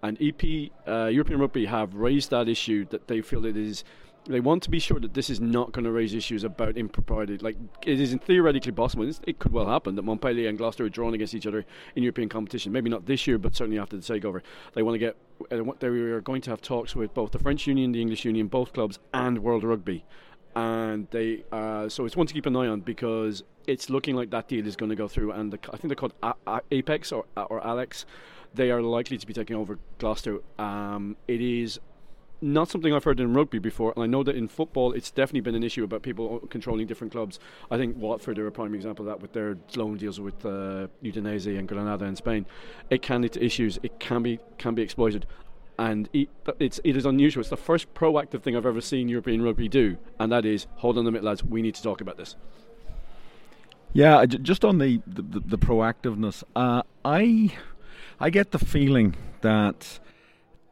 And EP, uh, European Rugby have raised that issue that they feel it is. They want to be sure that this is not going to raise issues about impropriety. Like it is theoretically possible. It could well happen that Montpellier and Gloucester are drawn against each other in European competition. Maybe not this year, but certainly after the takeover. They want to get. Uh, they are going to have talks with both the French Union, the English Union, both clubs, and World Rugby. And they, uh, so it's one to keep an eye on because it's looking like that deal is going to go through. And the, I think they're called Apex or or Alex. They are likely to be taking over Gloucester. Um, it is not something I've heard in rugby before, and I know that in football it's definitely been an issue about people controlling different clubs. I think Watford are a prime example of that with their loan deals with uh, Udinese and Granada in Spain. It can lead to issues. It can be can be exploited. and it's it is unusual. It's the first proactive thing I've ever seen European rugby do, and that is hold on a minute, lads. We need to talk about this. Yeah, just on the the, the proactiveness, uh, I I get the feeling that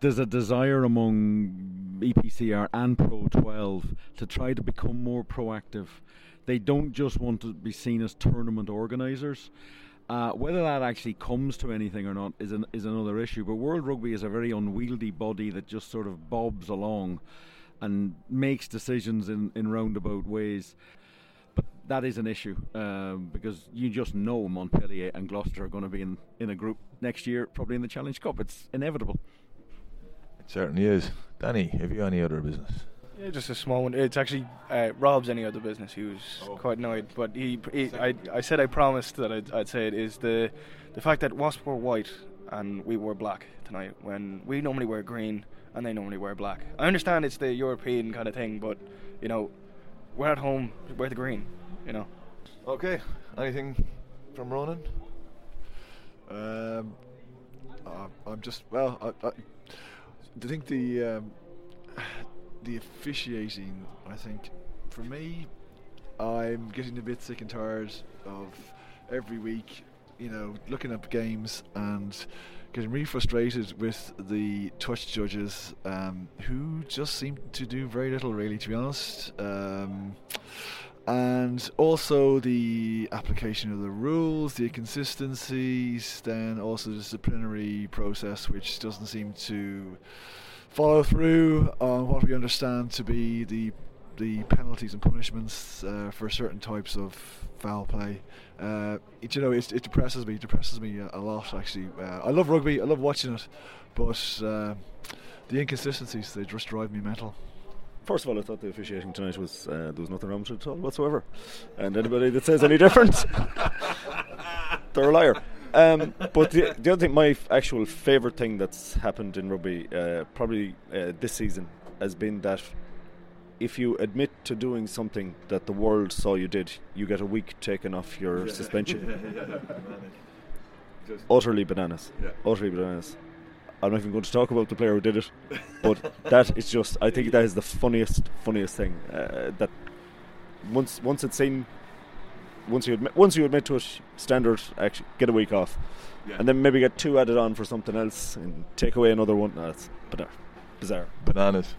there's a desire among EPCR and Pro 12 to try to become more proactive. They don't just want to be seen as tournament organisers. Uh, whether that actually comes to anything or not is an, is another issue. But World Rugby is a very unwieldy body that just sort of bobs along and makes decisions in, in roundabout ways. But that is an issue um, because you just know Montpellier and Gloucester are going to be in, in a group next year, probably in the Challenge Cup. It's inevitable. Certainly is. Danny, have you any other business? Yeah, just a small one. It's actually uh, Rob's any other business. He was oh. quite annoyed, but he, he I, I said I promised that I'd, I'd say it is the the fact that Wasp were white and we wore black tonight when we normally wear green and they normally wear black. I understand it's the European kind of thing, but you know, we're at home, wear the green. You know. Okay. Anything from Ronan? Um, uh, I'm just well. I, I, I think the um, the officiating, I think, for me, I'm getting a bit sick and tired of every week, you know, looking up games and getting really frustrated with the touch judges um, who just seem to do very little, really, to be honest. Um, and also the application of the rules, the inconsistencies, then also the disciplinary process, which doesn't seem to follow through on what we understand to be the the penalties and punishments uh, for certain types of foul play. Uh, it, you know, it, it depresses me. It depresses me a, lot, actually. Uh, I love rugby. I love watching it, but uh, the inconsistencies they just drive me mental. First of all, I thought the officiating tonight was uh, there was nothing wrong with it at all whatsoever, and anybody that says any different, they're a liar. Um, but the, the, other thing, my f- actual favourite thing that's happened in rugby, uh, probably uh, this season, has been that if you admit to doing something that the world saw you did, you get a week taken off your yeah. suspension. Utterly bananas. Yeah. Utterly bananas. I'm not even going to talk about the player who did it, but that is just. I think that is the funniest, funniest thing. Uh, that once once it's seen once you admit once you admit to it, standard actually get a week off, yeah. and then maybe get two added on for something else and take away another one. That's bizarre. bizarre. Bananas.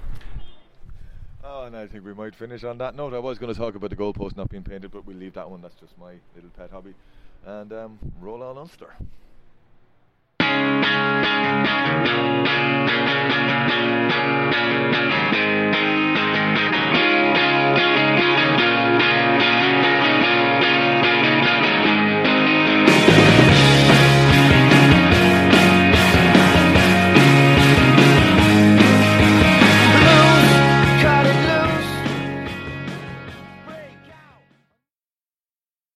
Oh, and I think we might finish on that note. I was going to talk about the goalpost not being painted, but we'll leave that one. That's just my little pet hobby. And um, roll on Ulster. Thank you.